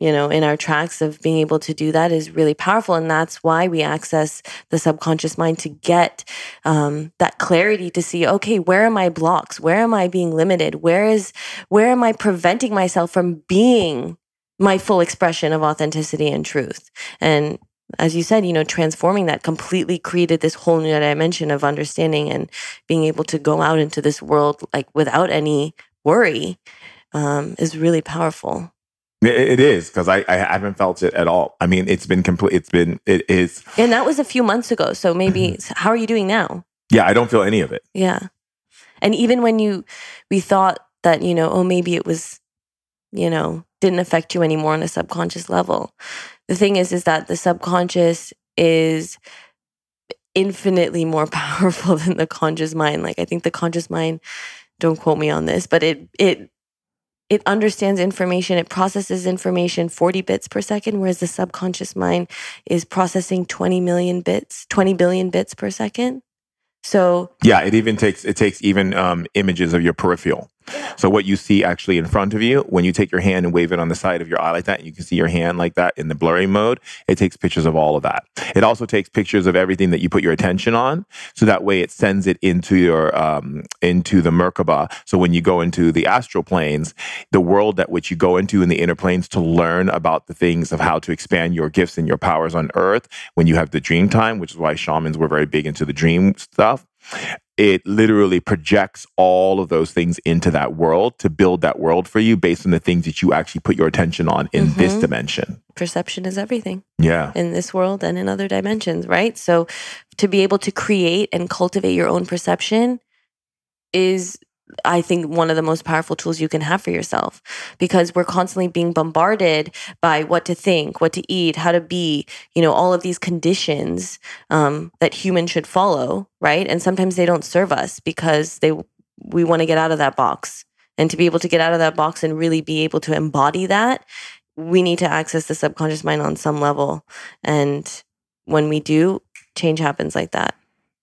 you know, in our tracks of being able to do that is really powerful. And that's why we access the subconscious mind to get um, that clarity to see, okay, where are my blocks? Where am I being limited? Where is, where am I preventing myself from being my full expression of authenticity and truth? And as you said, you know, transforming that completely created this whole new dimension of understanding and being able to go out into this world like without any worry um, is really powerful. It, is because I, I haven't felt it at all. I mean, it's been complete. It's been it is. And that was a few months ago. So maybe, mm-hmm. how are you doing now? Yeah, I don't feel any of it. Yeah. And even when you, we thought that, you know, oh, maybe it was, you know, didn't affect you anymore on a subconscious level. The thing is, is that the subconscious is infinitely more (laughs) powerful than the conscious mind. Like I think the conscious mind, don't quote me on this, but it, it, it understands information, it processes information 40 bits per second, whereas the subconscious mind is processing 20 million bits, 20 billion bits per second. So Yeah, it even takes it takes even um, images of your peripheral. So what you see actually in front of you, when you take your hand and wave it on the side of your eye like that, and you can see your hand like that in the blurry mode. It takes pictures of all of that. It also takes pictures of everything that you put your attention on, so that way it sends it into your um, into the Merkaba. So when you go into the astral planes, the world that which you go into in the inner planes to learn about the things of how to expand your gifts and your powers on Earth. When you have the dream time, which is why shamans were very big into the dream stuff it literally projects all of those things into that world to build that world for you based on the things that you actually put your attention on in this Mhm. dimension. Perception is everything. Yeah. in this world and in other dimensions, right? So to be able to create and cultivate your own perception is I think one of the most powerful tools you can have for yourself because we're constantly being bombarded by what to think, what to eat, how to be, you know, all of these conditions um, that humans should follow, right? And sometimes they don't serve us because they we want to get out of that box. And to be able to get out of that box and really be able to embody that, we need to access the subconscious mind on some level. And when we do, change happens like that.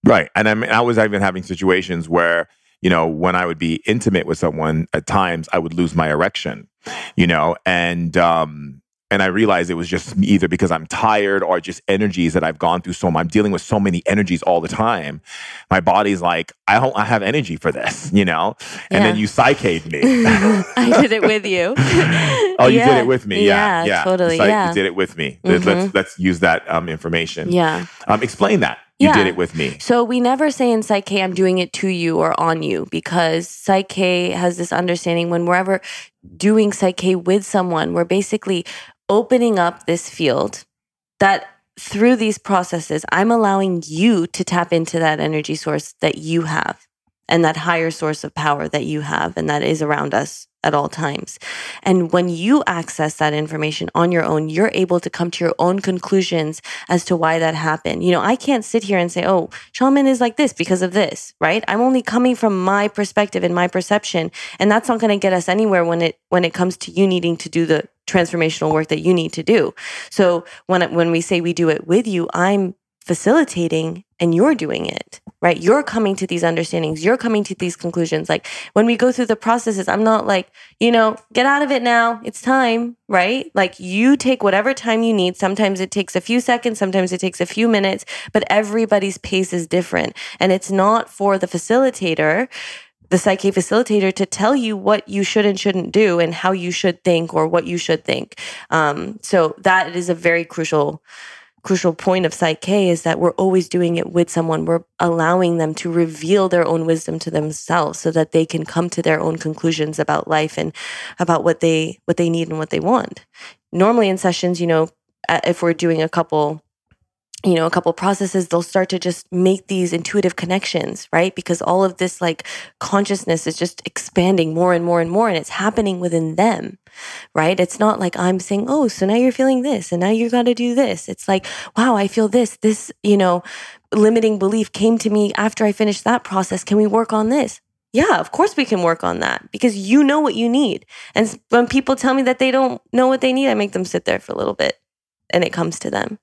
Right. And I mean, I was even having situations where, you know, when I would be intimate with someone, at times I would lose my erection, you know, and, um, and I realized it was just either because I'm tired or just energies that I've gone through. So I'm dealing with so many energies all the time. My body's like, I don't I have energy for this, you know? And then you psychade me. (laughs) I did it with you. (laughs) oh, you did it with me. Yeah. Yeah, Yeah. totally. Psych- yeah. You did it with me. Let's, let's, let's use that um, information. yeah. Um, explain that. You Yeah. did it with me. So we never say in PSYCH-K, I'm doing it to you or on you because PSYCH-K has this understanding when we're ever doing PSYCH-K with someone, we're basically opening up this field that through these processes, I'm allowing you to tap into that energy source that you have and that higher source of power that you have and that is around us at all times. And when you access that information on your own, you're able to come to your own conclusions as to why that happened. You know, I can't sit here and say, oh, shaman is like this because of this, right? I'm only coming from my perspective and my perception. And that's not going to get us anywhere when it when it comes to you needing to do the transformational work that you need to do. So when when we say we do it with you, I'm facilitating and you're doing it, right? You're coming to these understandings, you're coming to these conclusions. Like when we go through the processes, I'm not like, you know, get out of it now, it's time, right? Like you take whatever time you need. Sometimes it takes a few seconds, sometimes it takes a few minutes, but everybody's pace is different. And it's not for the facilitator the PSYCH-K facilitator to tell you what you should and shouldn't do and how you should think or what you should think. Um, so that is a very crucial crucial point of PSYCH-K is that we're always doing it with someone. We're allowing them to reveal their own wisdom to themselves so that they can come to their own conclusions about life and about what they what they need and what they want. Normally in sessions you know if we're doing a couple you know, a couple processes, they'll start to just make these intuitive connections, right? Because all of this like consciousness is just expanding more and more and more, and it's happening within them, right? It's not like I'm saying, oh, so now you're feeling this, and now you've got to do this. It's like, wow, I feel this. This, you know, limiting belief came to me after I finished that process. Can we work on this? Yeah, of course we can work on that because you know what you need. And when people tell me that they don't know what they need, I make them sit there for a little bit and it comes to them.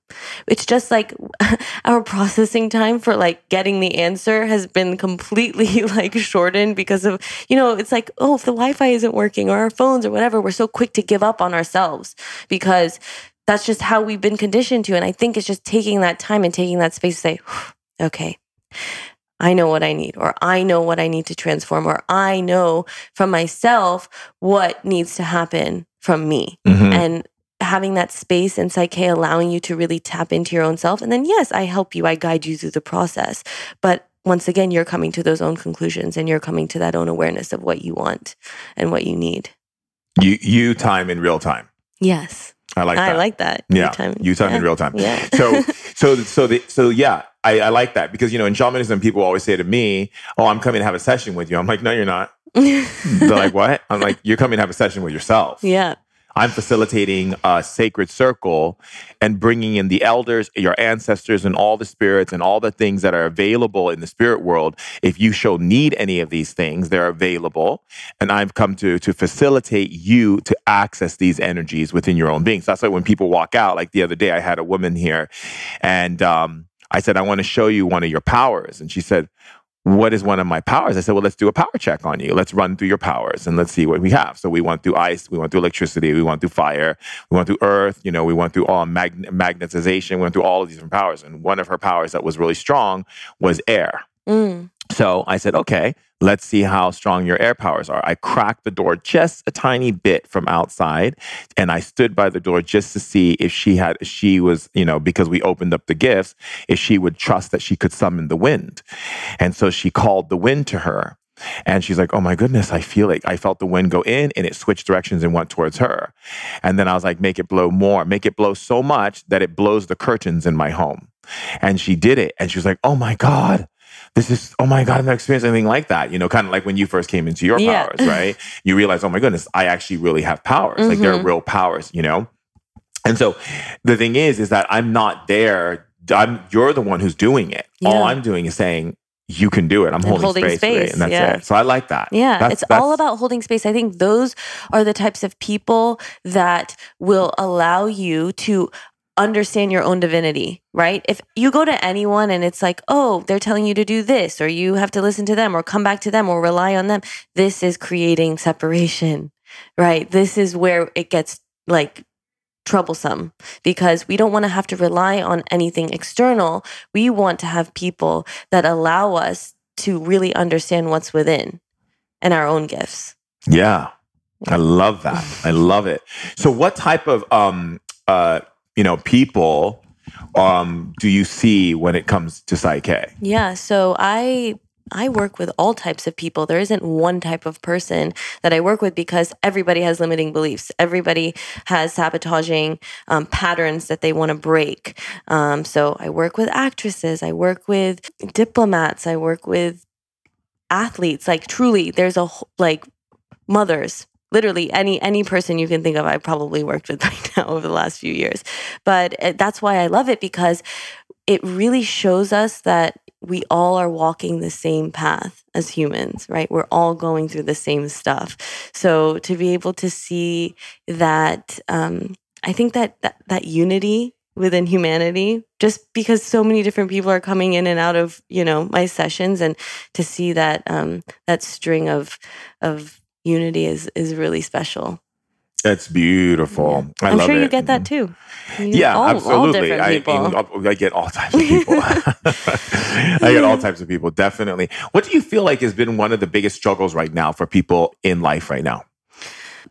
It's just like (laughs) our processing time for like getting the answer has been completely (laughs) like shortened because of, you know, it's like, oh, if the Wi Fi isn't working or our phones or whatever, we're so quick to give up on ourselves because that's just how we've been conditioned to. And I think it's just taking that time and taking that space to say, (sighs) okay, I know what I need, or I know what I need to transform, or I know from myself what needs to happen from me Mhm. and having that space and PSYCH-K allowing you to really tap into your own self and then yes i help you i guide you through the process but once again you're coming to those own conclusions and you're coming to that own awareness of what you want and what you need You you time in real time. yes I like i that. I like that yeah, time you time yeah. in real time. yeah So (laughs) so so the, so yeah, I, I like that because you know in shamanism people always say to me, "Oh, I'm coming to have a session with you." I'm like, "No, you're not." (laughs) They're like, "What?" I'm like, "You're coming to have a session with yourself." yeah I'm facilitating a sacred circle and bringing in the elders, your ancestors, and all the spirits and all the things that are available in the spirit world. If you shall need any of these things, they're available. And I've come to, to facilitate you to access these energies within your own being. So That's why when people walk out, like the other day, I had a woman here and um, I said, I want to show you one of your powers. And she said, what is one of my powers? I said, well, let's do a power check on you. Let's run through your powers and let's see what we have. So we went through ice, we went through electricity, we went through fire, we went through earth, you know, we went through all mag- magnetization, we went through all of these different powers. And one of her powers that was really strong was air. Mm. So I said, okay, let's see how strong your air powers are. I cracked the door just a tiny bit from outside and I stood by the door just to see if she had, she was, you know, because we opened up the gifts, if she would trust that she could summon the wind. And so she called the wind to her. And she's like, oh my goodness, I feel like I felt the wind go in and it switched directions and went towards her. And then I was like, make it blow more, make it blow so much that it blows the curtains in my home. And she did it. And she was like, oh my God, this is, oh my God, I've never experienced anything like that. You know, kind of like when you first came into your Yeah. powers, right? (laughs) You realize, oh my goodness, I actually really have powers. Like they're Mhm. real powers, you know? And so the thing is, is that I'm not there. I'm, you're the one who's doing it. All I'm doing is saying, you can do it. I'm holding, holding space, it, and that's yeah. it. So I like that. Yeah, That's- it's all about holding space. I think those are the types of people that will allow you to understand your own divinity, right? If you go to anyone and it's like, oh, they're telling you to do this, or you have to listen to them, or come back to them, or rely on them, this is creating separation, right? This is where it gets like troublesome because we don't want to have to rely on anything external. We want to have people that allow us to really understand what's within and our own gifts. Yeah. I love that. I love it. So what type of um uh you know people um do you see when it comes to PSYCH-K? Yeah, so I I work with all types of people. There isn't one type of person that I work with because everybody has limiting beliefs. Everybody has sabotaging um, patterns that they want to break. Um, so I work with actresses. I work with diplomats. I work with athletes. Like truly, there's a like mothers. Literally, any any person you can think of, I probably worked with (laughs) right now over the last few years. But uh, that's why I love it because it really shows us that we all are walking the same path as humans, right? We're all going through the same stuff. So to be able to see that, um, I think that, that that unity within humanity, just because so many different people are coming in and out of you know my sessions, and to see that um, that string of of unity is is really special. That's beautiful. I am sure you it. get that too. You- Yeah, all, all absolutely. different I, people. I get all types of people. (laughs) I get all types of people, definitely. What do you feel like has been one of the biggest struggles right now for people in life right now?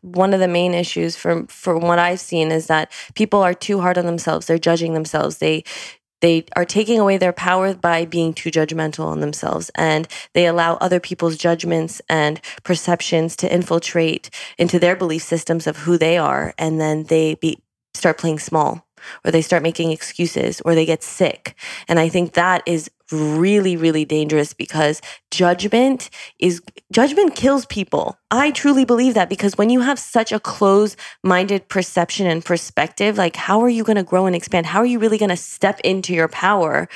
one of the main issues from from what I've seen is that people are too hard on themselves. They're judging themselves. They they are taking away their power by being too judgmental on themselves and they allow other people's judgments and perceptions to infiltrate into their belief systems of who they are and then they be, start playing small or they start making excuses or they get sick. And i think that is really really dangerous because judgment is judgment kills people. I truly believe that because when you have such a closed minded perception and perspective like how are you going to grow and expand? How are you really going to step into your power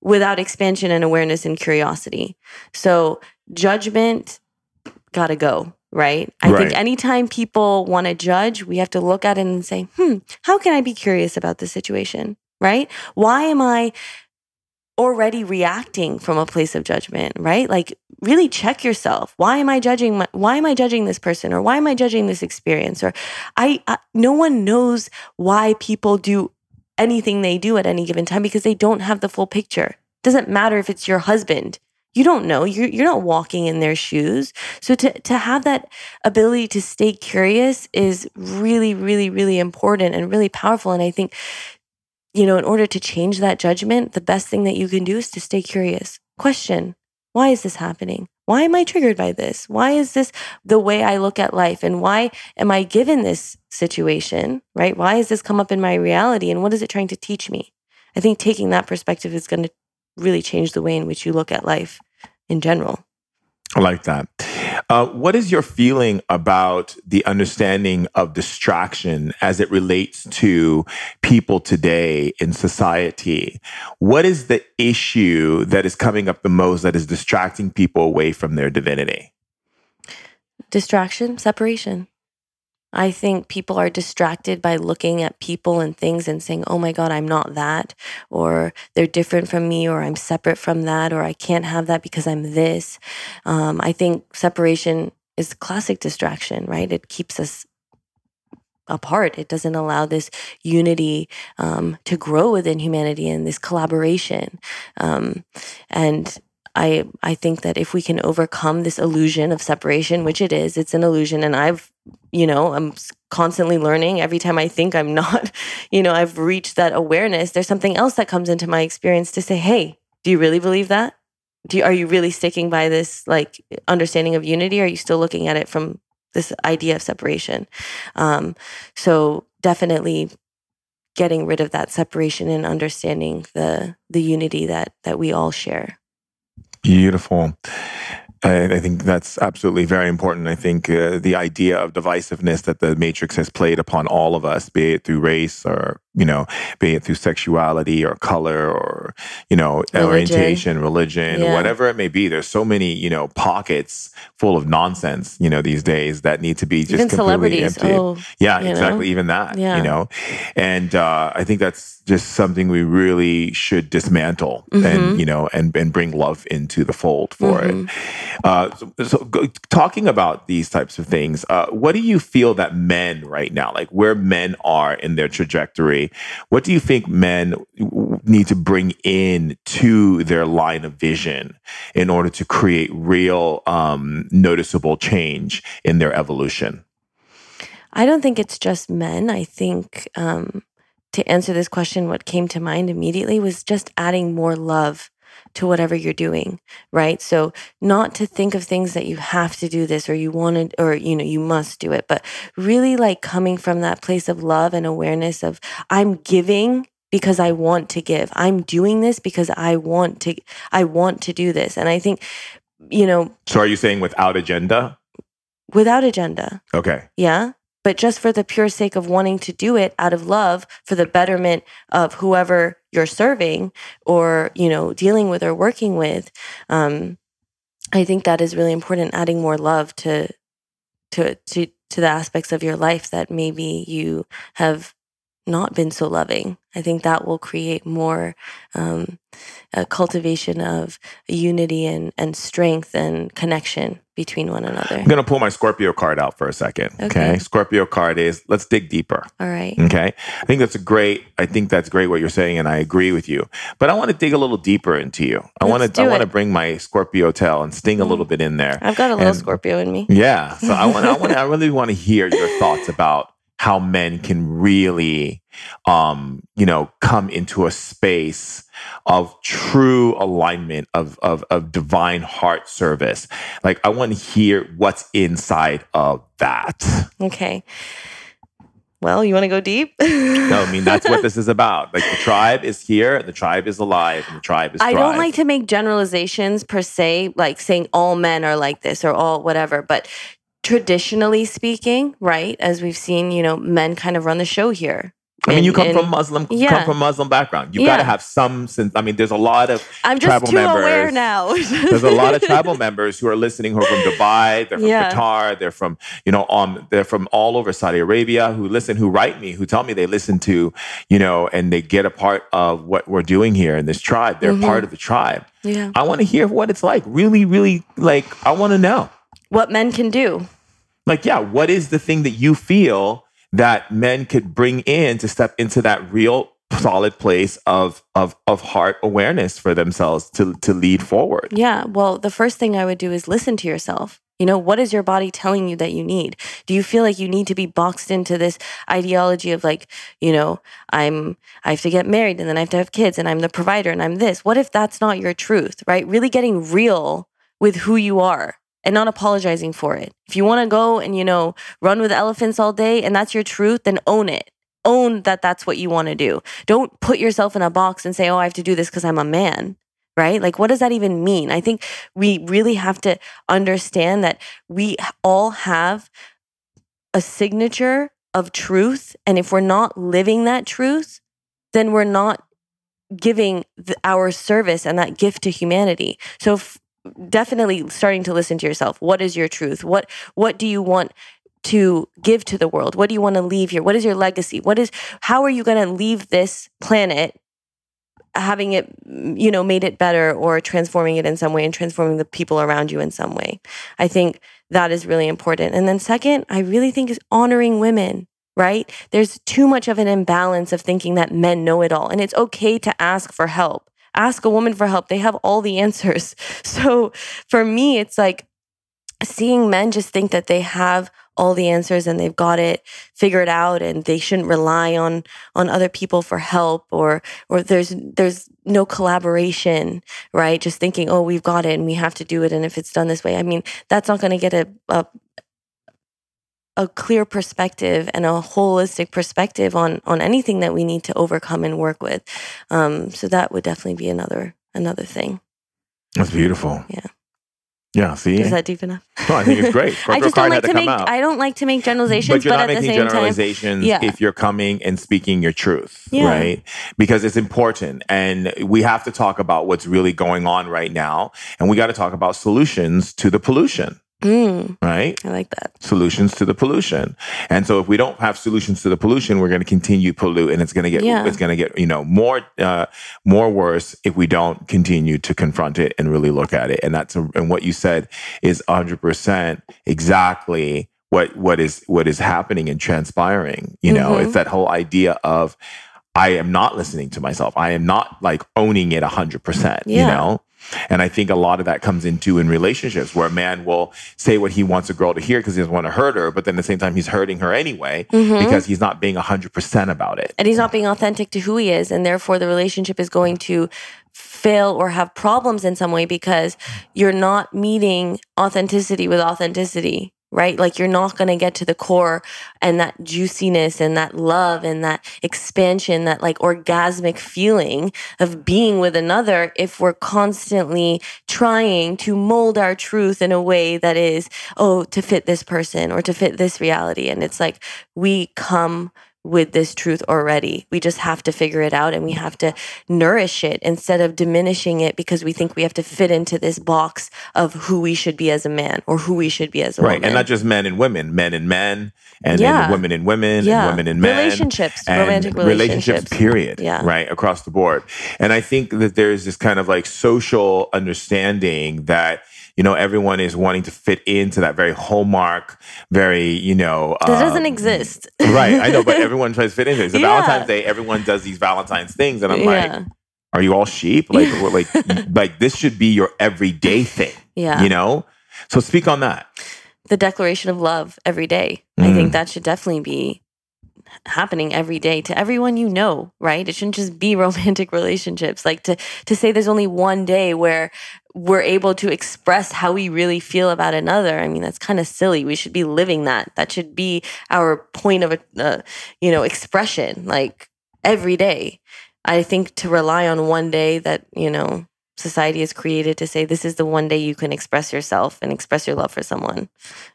without expansion and awareness and curiosity? So judgment gotta go right? I Right. think anytime people want to judge we have to look at it and say hmm how can i be curious about this situation? Right? Why am i already reacting from a place of judgment right? Like really check yourself. Why am i judging my, why am i judging this person? Or why am i judging this experience? Or I, I no one knows why people do anything they do at any given time because they don't have the full picture. Doesn't matter if it's your husband. You don't know. You're, you're not walking in their shoes. So to, to have that ability to stay curious is really really really important and really powerful. And i think you know in order to change that judgment the best thing that you can do is to stay curious. Question why is this happening? Why am i triggered by this? Why is this the way i look at life? And why am i given this situation right? Why has this come up in my reality? And what is it trying to teach me? I think taking that perspective is going to really change the way in which you look at life in general I like that. Uh, what is your feeling about the understanding of distraction as it relates to people today in society? What is the issue that is coming up the most that is distracting people away from their divinity? distraction separation I think people are distracted by looking at people and things and saying, oh my God, I'm not that, or they're different from me, or I'm separate from that, or I can't have that because I'm this. Um, I think separation is classic distraction, right? It keeps us apart. It doesn't allow this unity um, to grow within humanity and this collaboration. Um, and I I think that if we can overcome this illusion of separation, which it is, it's an illusion, and I've you know I'm constantly learning. Every time I think I'm (laughs) not, you know, I've reached that awareness. There's something else that comes into my experience to say, hey, do you really believe that? Do you, are you really sticking by this like understanding of unity? Or are you still looking at it from this idea of separation? Um, so definitely getting rid of that separation and understanding the the unity that that we all share. Beautiful. I, I think that's absolutely very important. I think uh, the idea of divisiveness that the Matrix has played upon all of us, be it through race or you know, be it through sexuality or color or, you know, religion. orientation, religion, yeah. whatever it may be. There's so many, you know, pockets full of nonsense, you know, these days that need to be just even completely empty. Oh, yeah, exactly. Know? Even that, yeah. you know, and uh, I think that's just something we really should dismantle mm-hmm. and, you know, and, and bring love into the fold for mm-hmm. it. Uh, so, so go, talking about these types of things, uh, what do you feel that men right now, like where men are in their trajectory, what do you think men need to bring in to their line of vision in order to create real um, noticeable change in their evolution? I don't think it's just men. I think um, to answer this question, what came to mind immediately was just adding more love to whatever you're doing, right? So not to think of things that you have to do this or you want to, or, you know, you must do it, but really like coming from that place of love and awareness of I'm giving because I want to give. I'm doing this because I want to, I want to do this. And I think, you know. So are you saying without agenda? Without agenda. Okay. Yeah but just for the pure sake of wanting to do it out of love for the betterment of whoever you're serving or you know dealing with or working with um, i think that is really important adding more love to to to to the aspects of your life that maybe you have not been so loving. I think that will create more um, a cultivation of unity and, and strength and connection between one another. I'm going to pull my Scorpio card out for a second. Okay. okay. Scorpio card is let's dig deeper. All right. Okay. I think that's a great, I think that's great what you're saying. And I agree with you, but I want to dig a little deeper into you. I want to, I want to bring my Scorpio tail and sting a little bit in there. I've got a little and, Scorpio in me. Yeah. So I want, I want, I really want to hear your thoughts about how men can really um, you know come into a space of true alignment of, of of divine heart service like i want to hear what's inside of that okay well, you want to go deep? (laughs) no, I mean that's what this is about. Like the tribe is here, the tribe is alive, and the tribe is. I don't like to make generalizations per se, like saying all men are like this or all whatever. But traditionally speaking, right, as we've seen, you know, men kind of run the show here. I mean, you come from Muslim, yeah. come from Muslim background. You yeah. got to have some sense. I mean, there's a lot of I'm just tribal too members. aware now. (laughs) there's a lot of tribal members who are listening who are from Dubai, they're from yeah. Qatar, they're from you know, um, they're from all over Saudi Arabia. Who listen, who write me, who tell me they listen to, you know, and they get a part of what we're doing here in this tribe. They're mm-hmm. part of the tribe. Yeah, I want to hear what it's like. Really, really, like I want to know what men can do like, yeah, what is the thing that you feel that men could bring in to step into that real solid place of of of heart awareness for themselves to to lead forward? Yeah. Well, the first thing I would do is listen to yourself. You know, what is your body telling you that you need? Do you feel like you need to be boxed into this ideology of like, you know, I'm I have to get married and then I have to have kids and I'm the provider and I'm this. What if that's not your truth, right? Really getting real with who you are and not apologizing for it. If you want to go and, you know, run with elephants all day and that's your truth, then own it. Own that that's what you want to do. Don't put yourself in a box and say, oh, I have to do this because I'm a man, right? Like, what does that even mean? I think we really have to understand that we all have a signature of truth. And if we're not living that truth, then we're not giving the, our service and that gift to humanity. So, if, definitely starting to listen to yourself. What is your truth? What what do you want to give to the world? What do you want to leave here? What is your legacy? What is how are you going to leave this planet having it you know made it better or transforming it in some way and transforming the people around you in some way. I think that is really important. And then second, I really think is honoring women right? There's too much of an imbalance of thinking that men know it all. And it's okay to ask for help. Ask a woman for help. They have all the answers. (laughs) So for me, it's like seeing men just think that they have all the answers and they've got it figured out and they shouldn't rely on on other people for help or or there's there's no collaboration right just thinking oh we've got it and we have to do it and if it's done this way i mean that's not going to get a, a a clear perspective and a holistic perspective on on anything that we need to overcome and work with. Um, so that would definitely be another another thing. That's beautiful. Yeah. Yeah. See, is that deep enough? No, I think it's great. (laughs) I just don't like to, to make. Out. I don't like to make generalizations, but, you're but not at making the same generalizations time, yeah. if you're coming and speaking your truth, Yeah. right? Because it's important, and we have to talk about what's really going on right now, and we got to talk about solutions to the pollution, Mm, right? I like that. solutions to the pollution. And so if we don't have solutions to the pollution, we're going to continue to pollute and it's going to get Yeah. it's going to get, you know, more uh more worse if we don't continue to confront it and really look at it. And that's a, and what you said is 100% exactly what what is what is happening and transpiring, you know. Mhm. It's that whole idea of I am not listening to myself. I am not like owning it 100%, you Yeah. know? And I think a lot of that comes into in relationships where a man will say what he wants a girl to hear because he doesn't want to hurt her, but then at the same time he's hurting her anyway Mhm. because he's not being 100% about it. and he's not being authentic to who he is and therefore the relationship is going to fail or have problems in some way because you're not meeting authenticity with authenticity right? Like you're not going to get to the core and that juiciness and that love and that expansion that like orgasmic feeling of being with another if we're constantly trying to mold our truth in a way that is oh to fit this person or to fit this reality. And it's like we come with this truth already. We just have to figure it out and we have to nourish it instead of diminishing it because we think we have to fit into this box of who we should be as a man or who we should be as a woman. Right. woman. And not just men and women, men and men, and Yeah. then women and women, Yeah. and women and men. Relationships, and romantic relationships. period. Yeah. Right. Across the board. And I think that there's this kind of like social understanding that, you know, everyone is wanting to fit into that very hallmark, very, you know, that doesn't um, exist. right. I know, but (laughs) everyone tries to fit into it. So Yeah. Valentine's Day, everyone does these Valentine's things. And I'm yeah. like, are you all sheep? Like, like, (laughs) like this should be your everyday thing, Yeah. you know? So speak on that. the declaration of love every day. I Mm. think that should definitely be happening every day to everyone you know, right? It shouldn't just be (laughs) romantic relationships. Like to to say there's only one day where we're able to express how we really feel about another. I mean, that's kind of silly. We should be living that. That should be our point of uh, you know, expression like every day. I think to rely on one day that, you know, society has created to say this is the one day you can express yourself and express your love for someone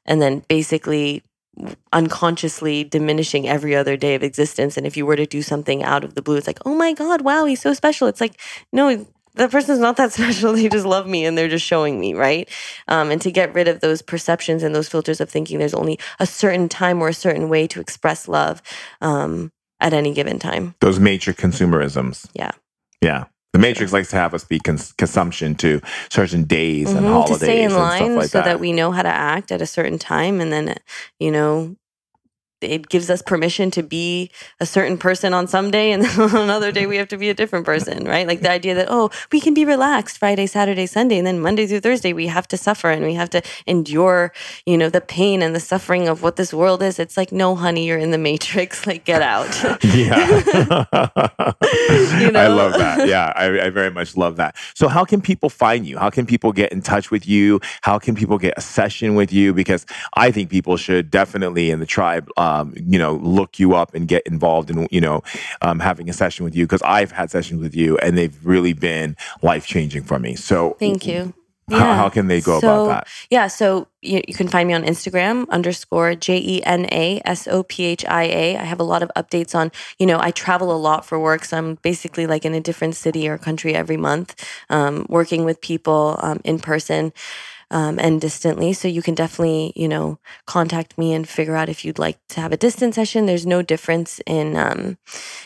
and then basically unconsciously diminishing every other day of existence and if you were to do something out of the blue it's like oh my god wow he's so special it's like no that person's not that (laughs) special they just love me and they're just showing me right um, and to get rid of those perceptions and those filters of thinking there's only a certain time or a certain way to express love um, at any given time Those major consumerisms. Yeah. Yeah. The Matrix likes to have us be cons- consumption to certain days and Mhm, holidays to stay in and line stuff like so that. that. we know how to act at a certain time and then you know it gives us permission to be a certain person on some day and (laughs) then on another day we have to be a different person right like the idea that oh we can be relaxed friday saturday sunday and then monday through thursday we have to suffer and we have to endure you know the pain and the suffering of what this world is it's like no honey you're in the matrix (laughs) like get out (laughs) yeah. You I love that. Yeah, I, I very much love that. So, how can people find you? How can people get in touch with you? How can people get a session with you? Because I think people should definitely in the tribe, uh, um, you know, look you up and get involved in, you know, um, having a session with you. Because I've had sessions with you and they've really been life changing for me. So, thank you (laughs) How, how can they go So, about that? Yeah, so you, you can find me on Instagram underscore J E N A S O P H I A. I have a lot of updates on, you know, I travel a lot for work. So I'm basically like in a different city or country every month, um, working with people um, in person. Um, and distantly. So you can definitely, you know, contact me and figure out if you'd like to have a distance session. There's no difference in um,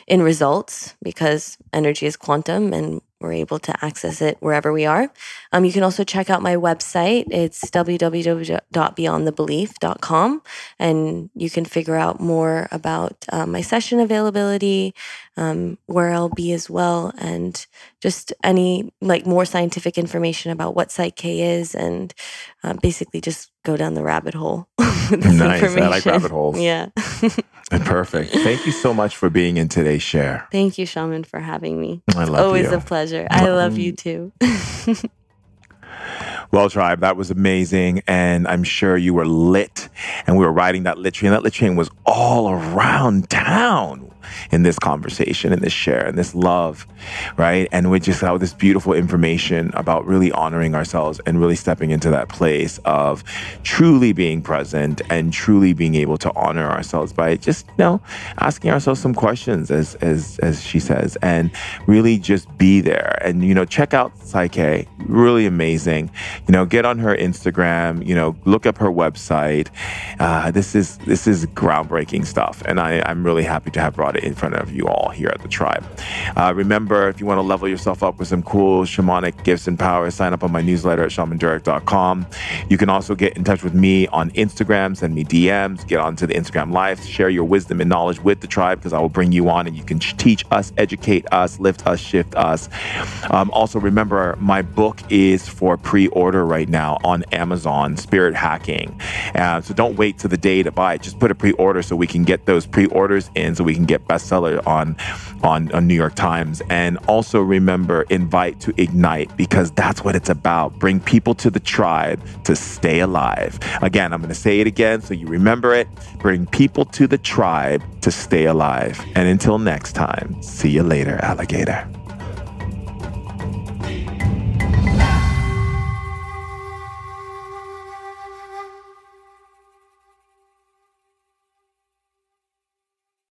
in results because energy is quantum and we're able to access it wherever we are. Um, you can also check out my website. It's www.beyondthebelief.com, and you can figure out more about uh, my session availability, um, where I'll be as well, and just any like more scientific information about what PSYCH-K is, and uh, basically just go down the rabbit hole. (laughs) nice. I like rabbit holes. Yeah. (laughs) Perfect. Thank you so much for being in today's share. Thank you, Shaman, for having me. I love Always you. a pleasure. I love you too. (laughs) Well, tribe, that was amazing. And I'm sure you were lit. And we were riding that lit train. That lit train was all around town in this conversation, in this share, and this love, right? And we just have this beautiful information about really honoring ourselves and really stepping into that place of truly being present and truly being able to honor ourselves by just, you know, asking ourselves some questions, as as as she says, and really just be there. And you know, check out PSYCH-K, really amazing. You know, get on her Instagram. You know, look up her website. Uh, this is this is groundbreaking stuff, and I, I'm really happy to have brought it in front of you all here at the tribe. Uh, remember, if you want to level yourself up with some cool shamanic gifts and powers, sign up on my newsletter at shamandurek.com. You can also get in touch with me on Instagram, send me DMs, get onto the Instagram Live, share your wisdom and knowledge with the tribe because I will bring you on and you can teach us, educate us, lift us, shift us. Um, also, remember, my book is for pre order right now on Amazon, Spirit Hacking. Uh, so don't wait to the day to buy it. Just put a pre order so we can get those pre orders in so we can get bestseller on, on, on New York Times. And also remember, invite to ignite because that's what it's about. Bring people to the tribe to stay alive. Again, I'm going to say it again so you remember it. Bring people to the tribe to stay alive. And until next time, see you later, alligator.